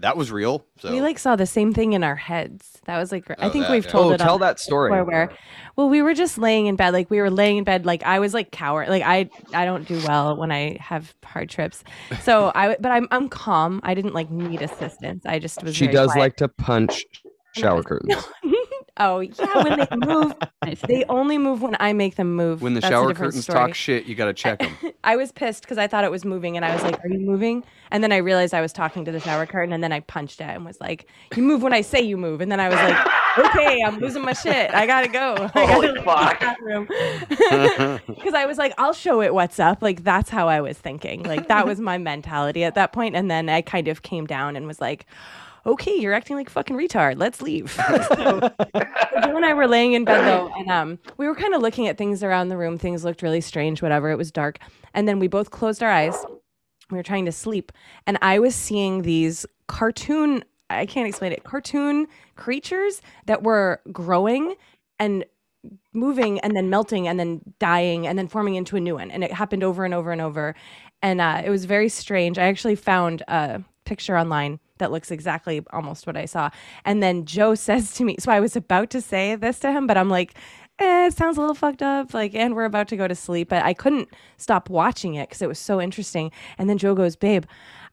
that was real. So we like saw the same thing in our heads. That was like I Oh, think that, we've yeah. told Oh, it. tell on that story. before Where, well, we were just laying in bed. Like we were laying in bed. Like I was like coward. Like I I don't do well when I have hard trips. So I but I'm I'm calm. I didn't like need assistance. I just was. She very does quiet. like to punch (laughs) shower curtains. Oh yeah, when they move, (laughs) they only move when I make them move. When the That's shower different curtains story. talk shit, you got to check them. (laughs) I was pissed because I thought it was moving, and I was like, "Are you moving?" And then I realized I was talking to the shower curtain, and then I punched it and was like, "You move when I say you move." And then I was like, (laughs) "Okay, I'm losing my shit. I gotta go. I gotta Holy leave the fuck. Because I was like, "I'll show it what's up." Like that's how I was thinking. Like that was my mentality at that point, and then I kind of came down and was like. Okay, you're acting like a fucking retard. Let's leave. (laughs) (laughs) so, Joe and I were laying in bed though, and um, we were kind of looking at things around the room. Things looked really strange. Whatever. It was dark, and then we both closed our eyes. We were trying to sleep, and I was seeing these cartoon. I can't explain it. Cartoon creatures that were growing and moving and then melting and then dying and then forming into a new one and it happened over and over and over and uh, it was very strange i actually found a picture online that looks exactly almost what i saw. And then joe (laughs) says to me so i was about to say this to him but i'm like eh, it sounds a little fucked up like and we're about to go to sleep but i couldn't stop watching it because it was so interesting. And then joe goes babe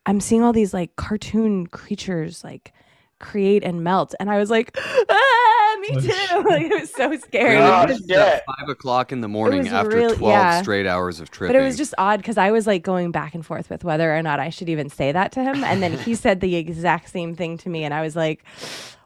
i'm seeing all these like cartoon creatures like create and melt. And i was like (laughs) ah, me too (laughs) like, it was so (laughs) scary It was- shit. Five o'clock in the morning after really- twelve yeah. straight hours of tripping. But it was just odd because I was like going back and forth with whether or not I should even say that to him. And then he (laughs) said the exact same thing to me. And I was like,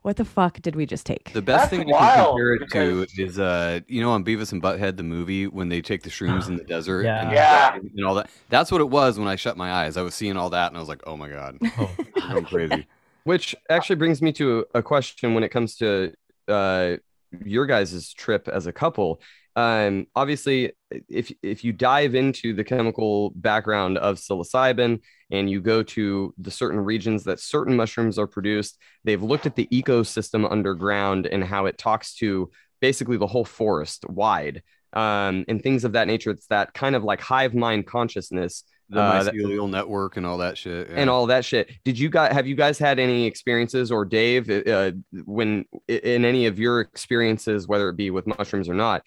what the fuck did we just take? The best That's thing I can wild, compare it to is, uh, you know, on Beavis and Butthead, the movie when they take the shrooms in the (sighs) desert, Yeah. and, Yeah. and all that. That's what it was when I shut my eyes. I was seeing all that, and I was like, "Oh my god, Oh, I'm crazy." Which actually brings me to a question when it comes to uh, your guys' trip as a couple. Um, obviously, if if you dive into the chemical background of psilocybin and you go to the certain regions that certain mushrooms are produced, they've looked at the ecosystem underground and how it talks to basically the whole forest wide um, and things of that nature. It's that kind of like hive mind consciousness The Uh, that- mycelial network and all that shit. and all that shit. Did you guys have you guys had any experiences or Dave uh, when in any of your experiences, whether it be with mushrooms or not,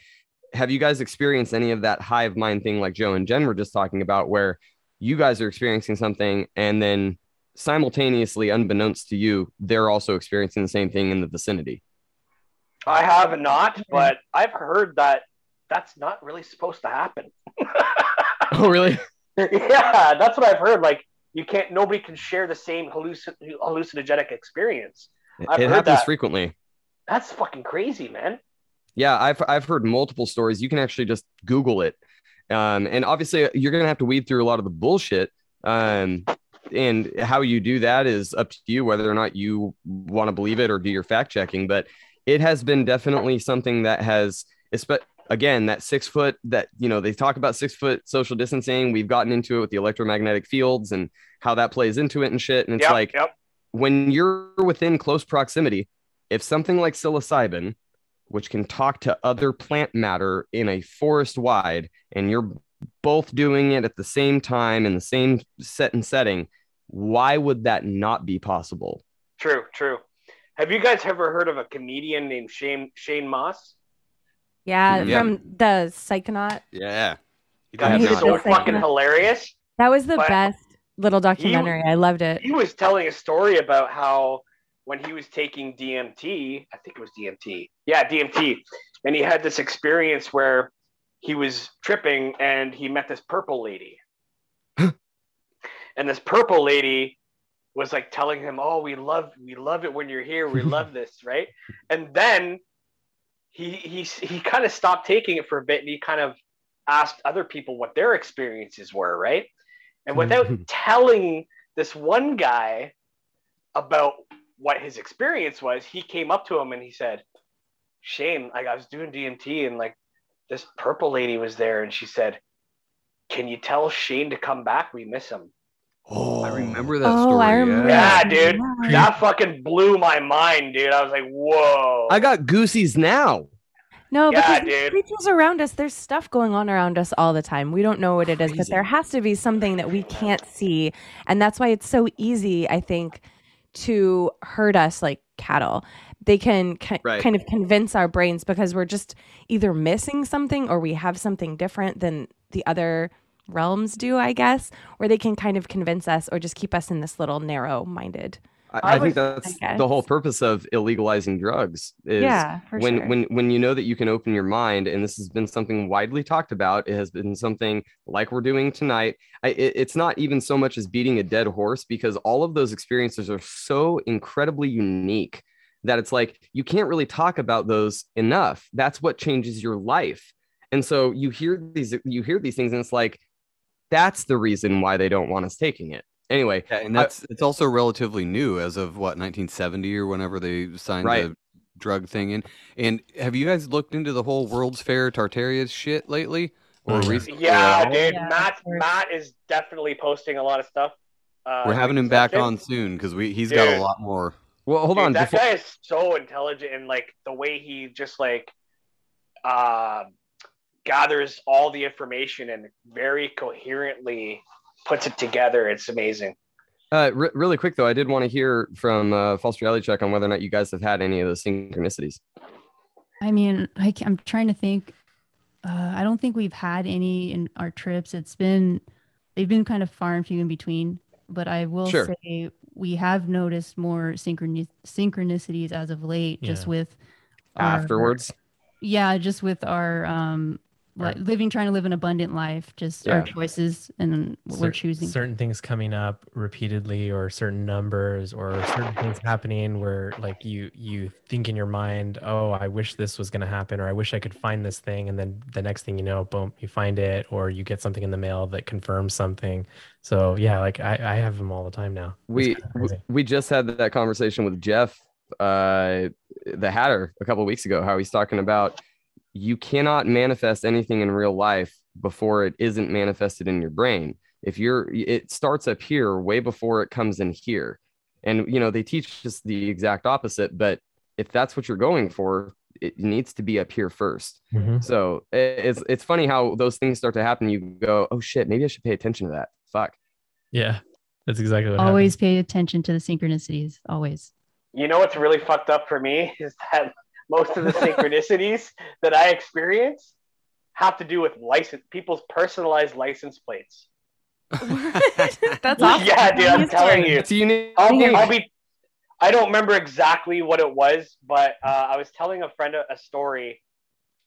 have you guys experienced any of that hive mind thing like Joe and Jen were just talking about, where you guys are experiencing something and then simultaneously, unbeknownst to you, they're also experiencing the same thing in the vicinity? I have not, but I've heard that that's not really supposed to happen. (laughs) Oh, really? (laughs) (laughs) yeah, that's what I've heard. Like you can't, nobody can share the same hallucin- hallucinogenic experience. I've it heard happens that. frequently. That's fucking crazy, man. Yeah, I've I've heard multiple stories. You can actually just Google it, um, and obviously you're gonna have to weed through a lot of the bullshit. Um, and how you do that is up to you, whether or not you want to believe it or do your fact checking. But it has been definitely something that has, again, that six foot that you know they talk about six foot social distancing. We've gotten into it with the electromagnetic fields and how that plays into it and shit. And it's yep, like yep. when you're within close proximity, if something like psilocybin, which can talk to other plant matter in a forest wide, and you're both doing it at the same time in the same set and setting, why would that not be possible? True, true. Have you guys ever heard of a comedian named Shane Shane Mauss? Yeah, mm-hmm. Yeah. from the Psychonaut. yeah, He God, did he's so fucking hilarious. That was the But- best little documentary. I loved it. He was telling a story about how when he was taking DMT, I think it was DMT. Yeah, DMT. And he had this experience where he was tripping and he met this purple lady. (gasps) and this purple lady was like telling him, "Oh, we love we love it when you're here. We love this, right?" And then he he he kind of stopped taking it for a bit and he kind of asked other people what their experiences were, right? And without (laughs) telling this one guy about what his experience was, he came up to him and he said, Shane, like I was doing DMT and like this purple lady was there and she said, Can you tell Shane to come back? We miss him. Oh, I remember that Oh, story. I remember. Yeah, that. dude. That fucking blew my mind, dude. I was like, whoa. I got goosies now. No, Yeah, because these dude. creatures around us, there's stuff going on around us all the time. We don't know what it is, but there has to be something that we can't see. And that's why it's so easy, I think, to hurt us like cattle. They can ki- Right. kind of convince our brains because we're just either missing something or we have something different than the other realms do, I guess, where they can kind of convince us or just keep us in this little narrow minded I, I I think that's I the whole purpose of illegalizing drugs is yeah, when sure. when when you know that you can open your mind and this has been something widely talked about it has been something like we're doing tonight I, it, it's not even so much as beating a dead horse because all of those experiences are so incredibly unique that it's like you can't really talk about those enough. That's what changes your life. And so you hear these you hear these things and it's like that's the reason why they don't want us taking it anyway Yeah, and I- that's it's also relatively new as of what 1970 or whenever they signed Right. the drug thing in. And have you guys looked into the whole World's Fair Tartaria shit lately? Or yeah. recently? Yeah, dude. Yeah, Matt. Matt is definitely posting a lot of stuff. Uh, We're having him back on soon because we he's got a lot more. well hold Dude, on that before- guy is so intelligent and like the way he just like uh, gathers all the information and very coherently puts it together. It's amazing. Uh, re- really quick though, I did want to hear from uh, False Reality Check on whether or not you guys have had any of those synchronicities. I mean, I, am trying to think. Uh, I don't think we've had any in our trips. It's been, they've been kind of far and few in between. But I will Sure. say we have noticed more synchroni- synchronicities as of late, just Yeah. with our- Afterwards, yeah, just with our um, Our- li- living, trying to live an abundant life, just our choices and what we're choosing. certain things coming up repeatedly or certain numbers or certain things happening where like you you think in your mind oh i wish this was going to happen or i wish i could find this thing and then the next thing you know boom you find it or you get something in the mail that confirms something so yeah like i, I have them all the time now we kinda we just had that conversation with Jeff, uh, the Hatter, a couple weeks ago. How he's talking about you cannot manifest anything in real life before it isn't manifested in your brain. If you're, it starts up here way before it comes in here, and you know they teach us the exact opposite. But if that's what you're going for, it needs to be up here first. Mhm. So it's it's funny how those things start to happen. You go, oh shit, maybe I should pay attention to that. Fuck. yeah that's exactly what Always happens. pay attention to the synchronicities. Always. You know what's really fucked up for me is that most of the synchronicities that I experience have to do with license people's personalized license plates. (laughs) That's awesome. Yeah, dude, I'm telling you. It's unique. I'll be, I'll be I don't remember exactly what it was, but uh, I was telling a friend a, a story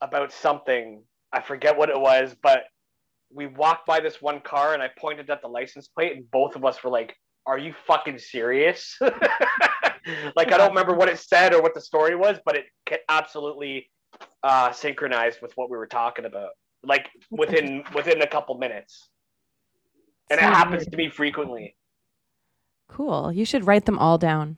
about something. I forget what it was, but we walked by this one car and I pointed at the license plate, and both of us were like, Are you fucking serious? (laughs) like, I don't remember what it said or what the story was, but it ca- absolutely uh, synchronized with what we were talking about, like within (laughs) within a couple minutes. And it happens weird. to me frequently. Cool. You should write them all down.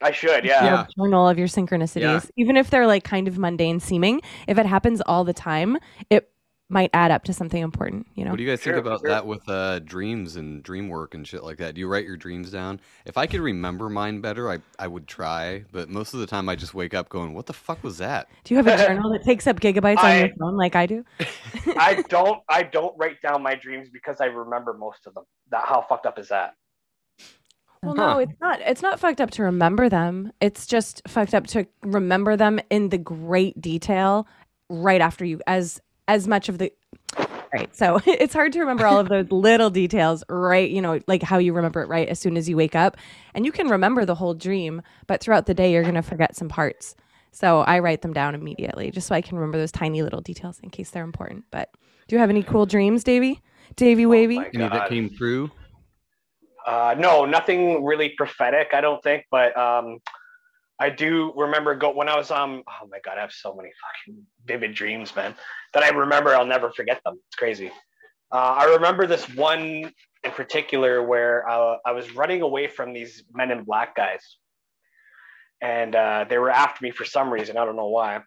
I should, yeah. Yeah. Journal of your synchronicities, Yeah. even if they're like kind of mundane seeming. If it happens all the time, it might add up to something important. You know. What do you guys Sure, think about sure. that with uh, dreams and dream work and shit like that? Do you write your dreams down? If I could remember mine better, I, I would try. But most of the time, I just wake up going, "What the fuck was that?" Do you have a journal that takes up gigabytes on your phone like I do? I (laughs) don't I don't write down my dreams because I remember most of them. That how fucked up is that? Well, Huh. no, it's not. It's not fucked up to remember them. It's just fucked up to remember them in the great detail right after you as as much of the right. So (laughs) it's hard to remember all of those little details right, you know, like how you remember it right as soon as you wake up. And you can remember the whole dream, but throughout the day you're going to forget some parts. So I write them down immediately just so I can remember those tiny little details in case they're important. But do you have any cool dreams, Davy? Davy Wavy? my Any that came through? Uh, no, nothing really prophetic, I don't think. But um, I do remember go when I was um. Oh my god, I have so many fucking vivid dreams, man. That I remember, I'll never forget them. It's crazy. Uh, I remember this one in particular where uh, I was running away from these men in black guys, and uh, they were after me for some reason. I don't know why,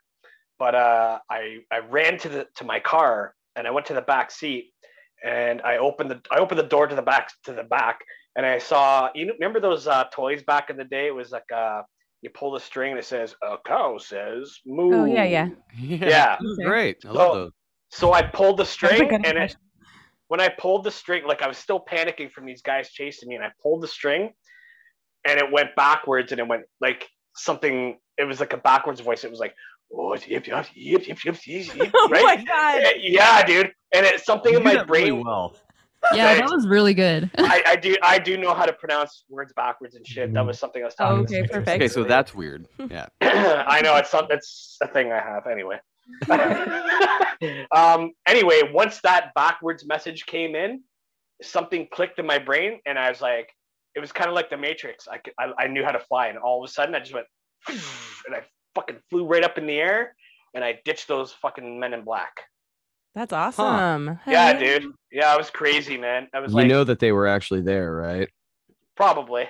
but uh, I I ran to the to my car and I went to the back seat and I opened the I opened the door to the back to the back and I saw you know, remember those uh, toys back in the day? It was like uh, you pull the string and it says a cow says oh, moo. Oh, yeah, yeah. Yeah. Those are great. I love So- those. So I pulled the string good and it, when I pulled the string, like I was still panicking from these guys chasing me, and I pulled the string, and it went backwards, and it went like something. It was like a backwards voice. It was like, oh, yip, yip, yip, yip, yip, yip, yip, (laughs) Oh right? my god. Yeah, dude. And it's something You in my that really brain. well. Yeah, that was really good. (laughs) I, I do I do know how to pronounce words backwards and shit. That was something I was Oh, talking. okay, about. perfect. Okay, so that's weird. Yeah. (laughs) I know it's some, it's a thing I have anyway. (laughs) um. Anyway, once that backwards message came in, something clicked in my brain, and I was like, it was kind of like the Matrix. I, could, I I knew how to fly, and all of a sudden, I just went, and I fucking flew right up in the air, and I ditched those fucking men in black. That's awesome. Yeah, Hey. dude. Yeah, I was crazy, man. I was You like, know that they were actually there, right? probably.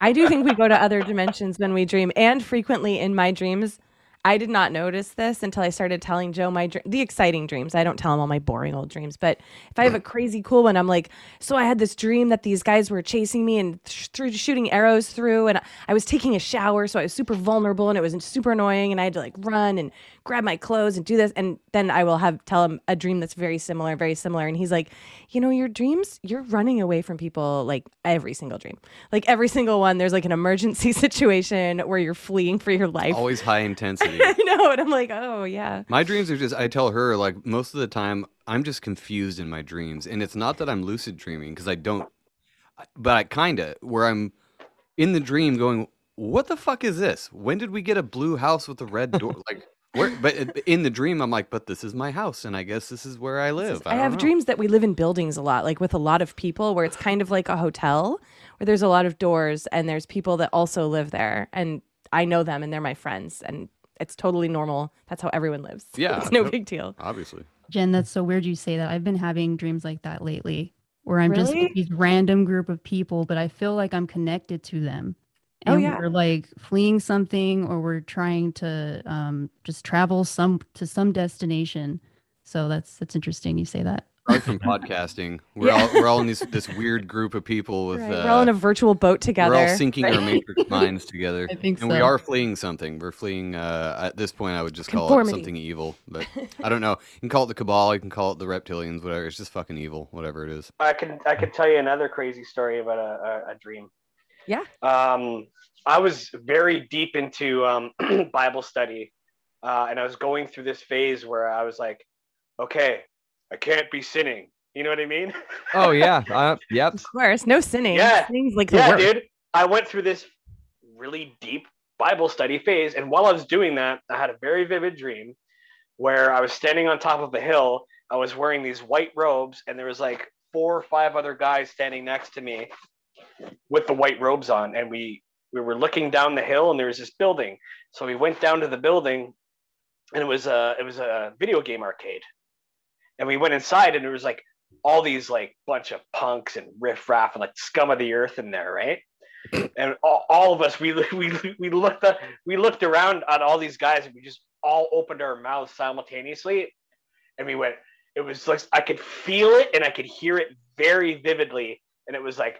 I do think we go to other dimensions when we dream, and frequently in my dreams. I did not notice this until I started telling Joe my dr- the exciting dreams. I don't tell him all my boring old dreams, but if I have a (clears throat) crazy cool one, I'm like, so I had this dream that these guys were chasing me and through shooting arrows through, and I was taking a shower, so I was super vulnerable and it was super annoying, and I had to like run and grab my clothes and do this, and then I will have tell him a dream that's very similar, very similar, and he's like, you know, your dreams, you're running away from people like every single dream, like every single one. There's like an emergency (laughs) situation where you're fleeing for your life. Always high intensity. (laughs) I know, and I'm like, oh yeah. My dreams are just, I tell her, like, most of the time, I'm just confused in my dreams. And it's not that I'm lucid dreaming, because I don't, but I kind of, where I'm in the dream going, what the fuck is this? When did we get a blue house with a red door? (laughs) like, where, but in the dream, I'm like, but this is my house, and I guess this is where I live. I, don't have know. dreams that we live in buildings a lot, like with a lot of people, where it's kind of like a hotel, where there's a lot of doors and there's people that also live there, and I know them and they're my friends, and it's totally normal. That's how everyone lives. (laughs) Yeah, it's no no- big deal. Obviously. Jen, that's so weird you say that. I've been having dreams like that lately, where I'm just Really? with these random group of people, but I feel like I'm connected to them. Oh, And yeah. we're like fleeing something, or we're trying to um, just travel some to some destination. So that's that's interesting. You say that. Probably from podcasting. (laughs) We're Yeah. all we're all in this this weird group of people with Right. uh, We're all in a virtual boat together. we're all syncing our matrix (laughs) minds together. I think and we are fleeing something. We're fleeing uh at this point I would just call it something evil. But (laughs) I don't know. You can call it the cabal, you can call it the reptilians, whatever. It's just fucking evil, whatever it is. I can I can tell you another crazy story about a, a, a dream. Yeah. Um, I was very deep into um, (clears throat) Bible study, uh, and I was going through this phase where I was like, okay, I can't be sinning. You know what I mean? Oh yeah. (laughs) Uh, yep. Of course, no sinning. Yeah. Sinning's like the yeah, worst. dude. I went through this really deep Bible study phase, and while I was doing that, I had a very vivid dream where I was standing on top of a hill. I was wearing these white robes, and there was like four or five other guys standing next to me with the white robes on, and we we were looking down the hill, and there was this building. So we went down to the building, and it was a it was a video game arcade, and we went inside, and there was like all these like bunch of punks and riffraff and like scum of the earth in there, right? (clears throat) And all, all of us, we (laughs) we we looked at, we looked around at all these guys, and we just all opened our mouths simultaneously, and we went. It was like I could feel it and I could hear it very vividly, and it was like,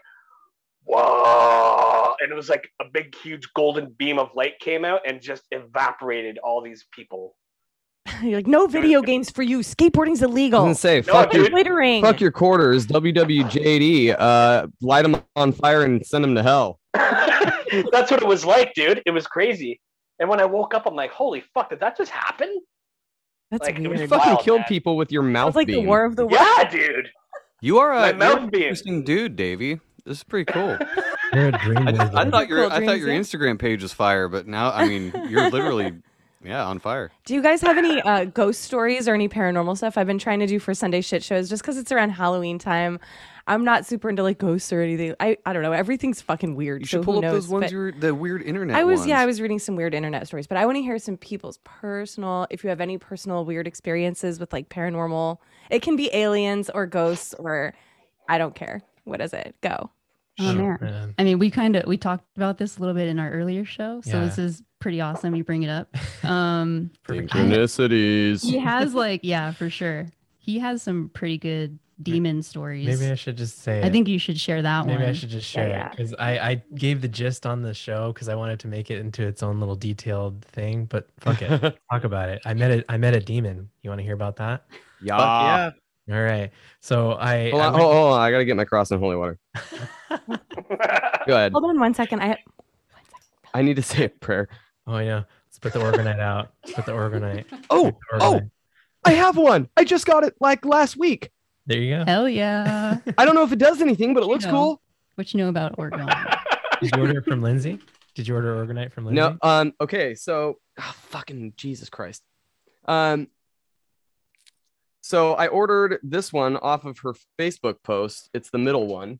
whoa! And it was like a big, huge golden beam of light came out and just evaporated all these people. (laughs) You're like, no video games for you. Skateboarding's I illegal. was gonna say, No, fuck your dude. Littering. fuck your quarters, WWJD. Uh, light them on fire and send them to hell. (laughs) That's what it was like, dude. It was crazy. And when I woke up, I'm like, holy fuck, did that just happen? That's like, it was You fucking Wild, killed man. people with your mouth Sounds like the. War of the Worlds. Yeah, dude. You are a mouth you're an being- interesting dude, Davey. This is pretty cool. (laughs) You're a dream I. I thought your Cool I thought your. Instagram page was fire, but now I mean you're literally yeah on fire. Do you guys have any uh, ghost stories or any paranormal stuff? I've been trying to do for Sunday shit shows just because it's around Halloween time. I'm not super into like ghosts or anything. I, I don't know. Everything's fucking weird. You so should pull up knows? those ones you're the weird internet. I was ones. yeah, I was reading some weird internet stories, but I want to hear some people's personal. If you have any personal weird experiences with like paranormal, it can be aliens or ghosts or I don't care. What is it? Go. Oh, man. man. I mean, we kind of we talked about this a little bit in our earlier show, so Yeah. this is pretty awesome. You bring it up. (laughs) Um, Synchronicities. he has like yeah, for (laughs) sure. He has some pretty good demon stories. Maybe I should just say. I it. think you should share that Maybe one. I should just share yeah. it because I, I gave the gist on the show because I wanted to make it into its own little detailed thing. But fuck it, (laughs) talk about it. I met a I met a demon. You want to hear about that? yeah. Fuck yeah. All right. So I, Hold I on, went- hold, hold on. I gotta get my cross in holy water. Go ahead. Hold on one second. I I need to say a prayer. Oh yeah. Let's put the orgonite out. Let's put the orgonite. (laughs) Oh, the oh. I have one. I just got it like last week. There you go. Hell yeah. (laughs) I don't know if it does anything, but it looks know. cool. what you know about organ? (laughs) Did you order it from Lindsay? Did you order Orgonite from Lindsay? No, um, okay, so ah, fucking Jesus Christ. Um, so I ordered this one off of her Facebook post. It's the middle one.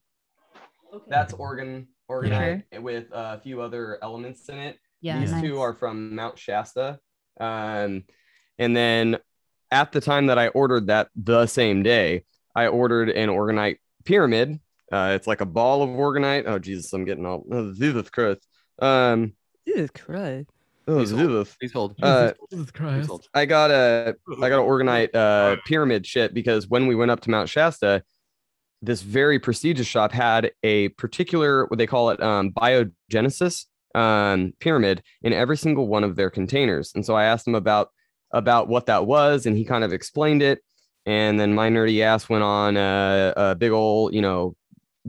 That's organ orgonite with a few other elements in it. Yeah. These nice. two are from Mount Shasta. Um, and then at the time that I ordered that the same day, I ordered an orgonite pyramid. Uh, it's like a ball of orgonite. Oh Jesus, I'm getting all oh, Jesus Christ. Um, Jesus Christ. oh Please hold. Jesus. Please hold. Uh, Jesus Please Christ. hold. I got a I got to orgonite uh pyramid shit because when we went up to Mount Shasta, this very prestigious shop had a particular what they call it um biogenesis um pyramid in every single one of their containers. And so I asked him about about what that was and he kind of explained it and then my nerdy ass went on a, a big old, you know,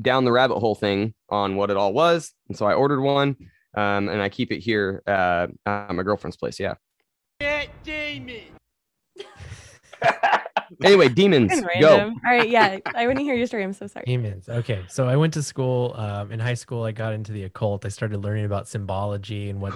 down the rabbit hole thing on what it all was. And so I ordered one um and I keep it here uh at my girlfriend's place. Yeah. (laughs) Anyway, demons, go. random. All right, yeah. I want to hear your story. I'm so sorry. Demons. Okay, so I went to school. Um, in high school, I got into the occult. I started learning about symbology and what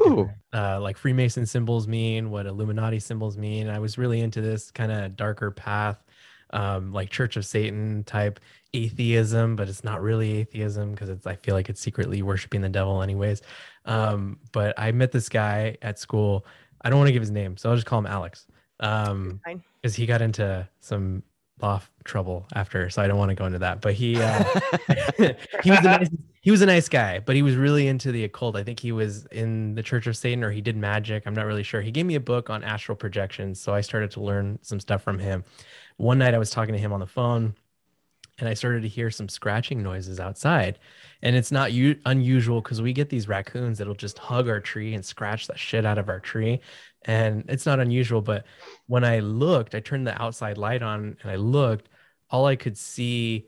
uh, like Freemason symbols mean, what Illuminati symbols mean. I was really into this kind of darker path, um, like Church of Satan type atheism, but it's not really atheism because it's. I feel like it's secretly worshiping the devil, anyways. Um, but I met this guy at school. I don't want to give his name, so I'll just call him Alex. Um, Fine. Because he got into some law trouble after, so I don't want to go into that. But he uh, (laughs) he was a nice, he was a nice guy, but he was really into the occult. I think he was in the Church of Satan or he did magic. I'm not really sure. He gave me a book on astral projections, so I started to learn some stuff from him. One night I was talking to him on the phone and I started to hear some scratching noises outside. And it's not u- unusual because we get these raccoons that'll just hug our tree and scratch the shit out of our tree. And it's not unusual, but when I looked, I turned the outside light on and I looked, all I could see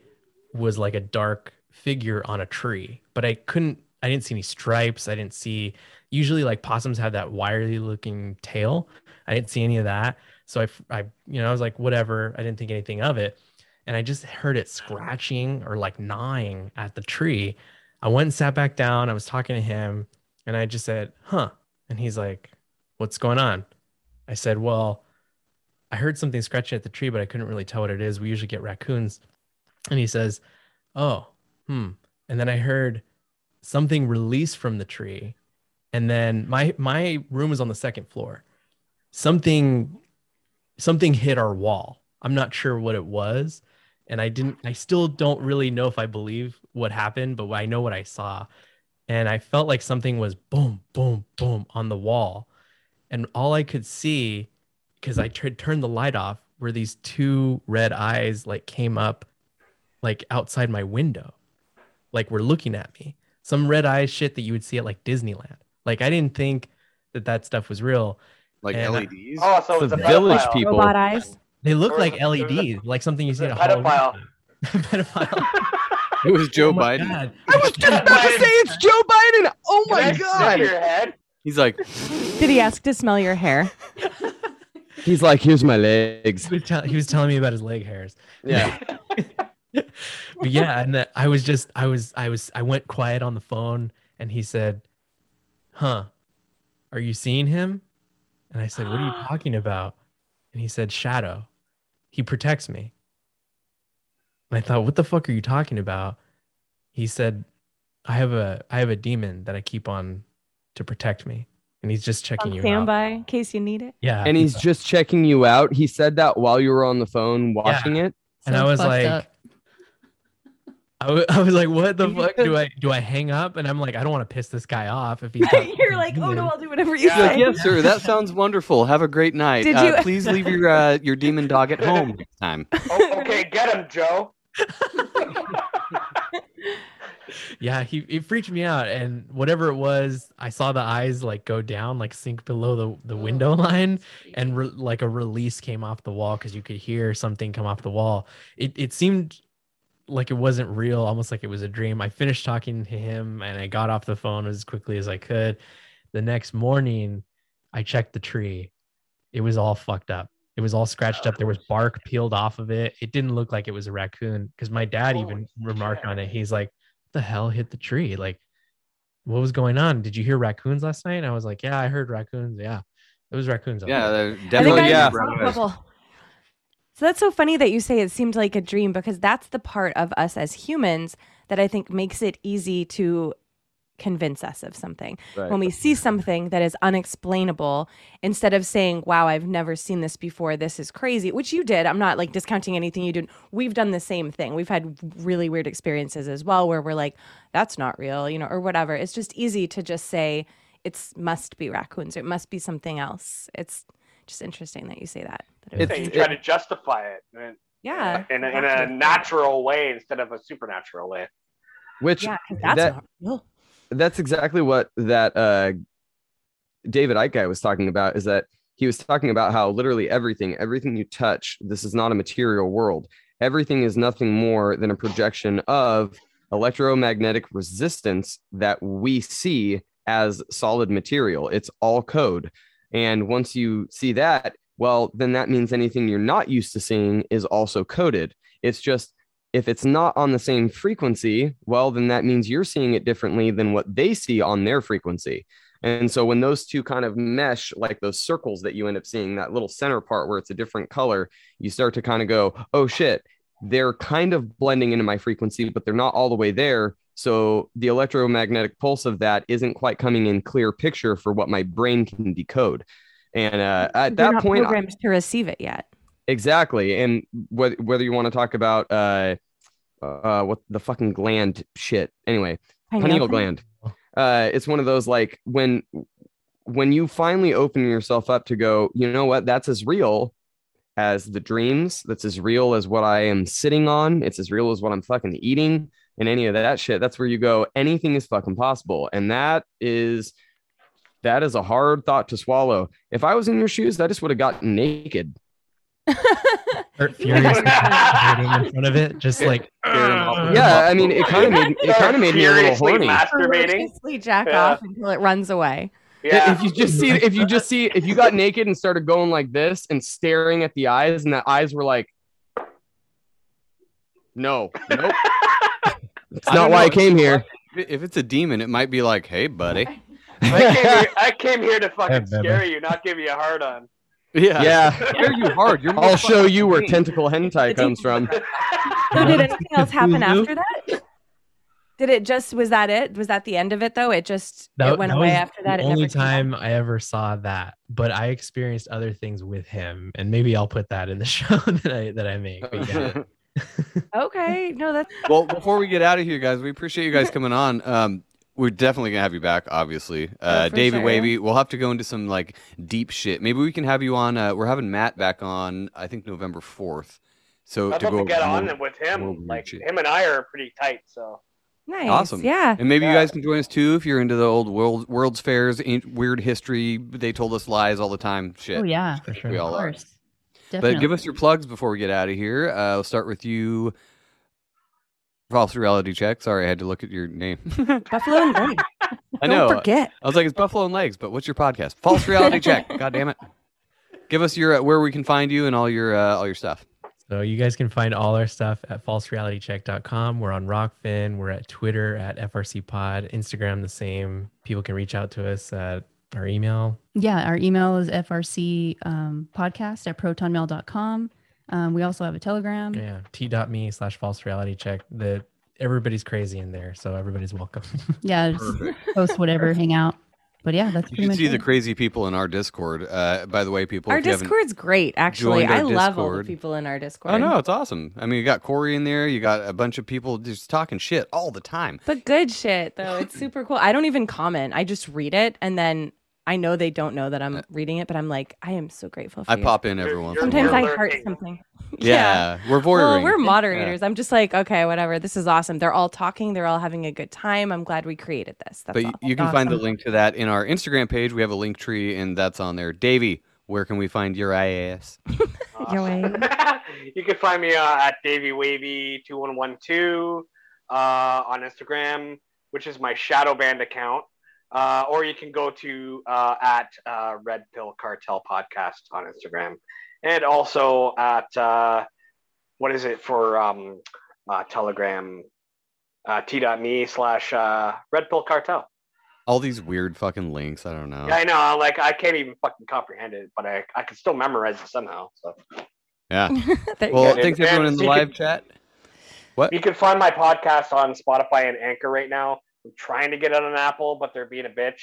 was like a dark figure on a tree, but I couldn't, I didn't see any stripes. I didn't see, usually like possums have that wiry looking tail. I didn't see any of that. So I, I, you know, I was like, whatever. I didn't think anything of it. And I just heard it scratching or like gnawing at the tree. I went and sat back down. I was talking to him and I just said, huh. And he's like, what's going on? I said, well, I heard something scratching at the tree, but I couldn't really tell what it is. We usually get raccoons. And he says, oh, hmm. And then I heard something release from the tree. And then my my room is on the second floor. Something something hit our wall. I'm not sure what it was. And I didn't I still don't really know if I believe what happened, but I know what I saw. And I felt like something was boom, boom, boom on the wall. And all I could see, because I turned the light off, were these two red eyes like came up like outside my window. Like were looking at me. Some red eyes shit that you would see at like Disneyland. Like I didn't think that that stuff was real. Like And, LEDs. Oh, so The it's a village people. Robot eyes. They look Or like is it- or is it- LEDs, like something you see at a Pedophile. (laughs) Pedophile. It was Joe Oh my Biden. God. I was just about to say it's Joe Biden. Oh Can my sniff god. your head? He's like, Did he ask to smell your hair? (laughs) He's like, here's my legs. He was, tell- he was telling me about his leg hairs. Yeah. (laughs) but yeah, and that I was just I was I was I went quiet on the phone and he said, "Huh. Are you seeing him?" And I said, "What are you (gasps) talking about?" And he said, "Shadow. He protects me." And I thought, "What the fuck are you talking about?" He said, "I have a I have a demon that I keep on to protect me." And he's just checking On you out. standby in case you need it. Yeah. And he's just checking you out. He said that while you were on the phone watching it. and I was like, up. (laughs) I was like, what the fuck do I do? I hang up, and I'm like, I don't want to piss this guy off if he's. (laughs) not- You're like, oh no, I'll do whatever you Yeah. He's like, say. yes, sir. That (laughs) sounds wonderful. Have a great night. Did Uh, you- please leave your uh, your demon dog at home next time. Oh, okay, get him, Joe. yeah, he it freaked me out, and whatever it was, I saw the eyes like go down, like sink below the the window line, and re- like a release came off the wall because you could hear something come off the wall. It it seemed like it wasn't real, almost like it was a dream. I finished talking to him, and I got off the phone as quickly as I could. The next morning, I checked the tree. It was all fucked up. It was all scratched up. There was bark peeled off of it. It didn't look like it was a raccoon because my dad even Holy remarked on it. He's like, "The hell hit the tree? Like, what was going on? Did you hear raccoons last night?" And I was like, "Yeah, I heard raccoons. Yeah, it was raccoons." Yeah, they're definitely. Yeah. just saw a couple. So that's so funny that you say it seemed like a dream because that's the part of us as humans that I think makes it easy to convince us of something. Right. When we see something that is unexplainable, instead of saying, wow, I've never seen this before, this is crazy, which you did. I'm not like discounting anything you did. We've done the same thing. We've had really weird experiences as well where we're like, that's not real, you know, or whatever. It's just easy to just say, it's must be raccoons or it must be something else. It's just interesting that you say that. That it was It's- you dream. try to justify it in, yeah. in, a, in a natural way instead of a supernatural way. Which Yeah, 'cause that's that- not real. that's exactly what that uh David Icke guy was talking about is that he was talking about how literally everything, everything you touch, this is not a material world. Everything is nothing more than a projection of electromagnetic resistance that we see as solid material. It's all code. And once you see that, well, then that means anything you're not used to seeing is also coded. It's just if it's not on the same frequency, well, then that means you're seeing it differently than what they see on their frequency. And so when those two kind of mesh, like those circles that you end up seeing, that little center part where it's a different color, you start to kind of go, oh shit, they're kind of blending into my frequency, but they're not all the way there. So the electromagnetic pulse of that isn't quite coming in clear picture for what my brain can decode. And uh, at They're that point, I- programmed to receive it yet. Exactly. And whether whether you want to talk about uh uh what the fucking gland shit. Anyway, pineal gland. Uh it's one of those like when when you finally open yourself up to go, you know what, that's as real as the dreams, that's as real as what I am sitting on, it's as real as what I'm fucking eating and any of that shit. That's where you go, anything is fucking possible. And that is that is a hard thought to swallow. If I was in your shoes, I just would have gotten naked. Start furiously masturbating in front of it, just like uh, Yeah, I mean, it kind of made it kind of made me a little horny. Masturbating. Ferociously jack Yeah. off until it runs away. Yeah. If you just see, if you just see, if you got naked and started going like this and staring at the eyes, and the eyes were like, no, nope, (laughs) it's not don't why know. I came here. If it's a demon, it might be like, "Hey, buddy." I, came here, I came here to fucking Yeah, scare you, not give you a hard on. Yeah. Yeah, (laughs) Scare you hard. You're I'll show you where mean. tentacle hentai comes from. So did anything else happen after that? Did it just was that it? Was that the end of it though? It just That, it went away after that. The It only never came back? time I ever saw that, but I experienced other things with him, and maybe I'll put that in the (laughs) show that I that I make. But yeah, (laughs) Okay, no, that's well, before we get out of here, guys, we appreciate you guys coming on. Um, we're definitely gonna have you back, obviously. Uh, Oh, for David sure. Wavy, we'll have to go into some like deep shit. Maybe we can have you on. Uh, we're having Matt back on. I think November fourth. So I'd to love go to get over on more- with him. Like shit. him and I are pretty tight, so nice. Awesome. Yeah. And maybe you guys can join us too if you're into the old world World's Fairs, an- weird history. They told us lies all the time. Shit. Oh yeah, for sure. We of all are. course. Definitely. But give us your plugs before we get out of here. Uh, we'll start with you. False reality check. Sorry, I had to look at your name. (laughs) Buffalo and Leg. (laughs) I know. Don't forget. I was like, it's Buffalo and Legs, but what's your podcast? False reality check. (laughs) God damn it. Give us your uh, where we can find you and all your uh, all your stuff. So you guys can find all our stuff at falserealitycheck.com. We're on Rokfin. We're at Twitter at FRC Pod, Instagram the same. People can reach out to us at our email. Yeah, our email is frc um, podcast at protonmail.com. Um, we also have a telegram. Yeah, t.me slash false reality check. The everybody's crazy in there, so everybody's welcome. (laughs) Yeah, just post whatever, hang out. But yeah, that's You pretty should much see the crazy people in our Discord. Uh, by the way, people. Our if you Discord's great, actually. joined our I love all the people in our Discord. Oh no, it's awesome. I mean, you got Corey in there. You got a bunch of people just talking shit all the time. But good shit though. It's super cool. I don't even comment. I just read it and then I know they don't know that I'm reading it, but I'm like, I am so grateful for it. I you. pop in every once. in a Sometimes while. I You're heart something. (laughs) Yeah, we're Well, we're moderators. I'm just like, okay, whatever. This is awesome. They're all talking. They're all having a good time. I'm glad we created this. That's but all. you, you can find the awesome. link to that in our Instagram page. We have a link tree, and that's on there. Davey, where can we find your IAS? (laughs) Your way. (laughs) you can find me uh, at Davy Wavy two one one two uh, on Instagram, which is my shadow band account. Uh, or you can go to uh, at uh, Red Pill Cartel Podcast on Instagram, and also at uh, what is it for um, uh, Telegram? Uh, T.me slash uh, Red Pill Cartel. All these weird fucking links. I don't know. Yeah, I know. Like I can't even fucking comprehend it, but I, I can still memorize it somehow. So Yeah. (laughs) There you Well, go. thanks everyone in the live could- chat. What? you can find my podcast on Spotify and Anchor right now. I'm trying to get it on Apple, but they're being a bitch.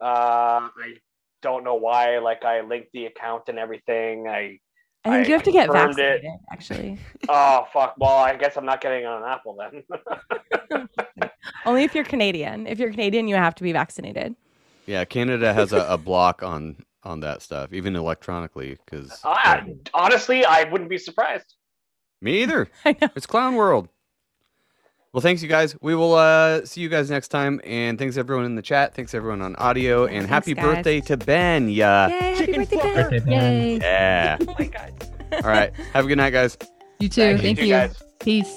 Uh, I don't know why. Like I linked the account and everything. I I think I you have to get confirmed it. vaccinated, actually. (laughs) oh fuck. Well, I guess I'm not getting it on Apple then. (laughs) Only if you're Canadian. If you're Canadian, you have to be vaccinated. Yeah, Canada has a, a block on on that stuff, even electronically. Because I, honestly, I wouldn't be surprised. me either. (laughs) I know. It's clown world. Well, thanks you guys. We will uh, see you guys next time, and thanks everyone in the chat. Thanks everyone on audio, and Thanks, happy guys. birthday to Ben. Yeah, Yay, happy birthday, Ben. Birthday, Ben. Yay. yeah. (laughs) Oh my god. All right. Have a good night, guys. You too. Thank, you you. guys. Peace.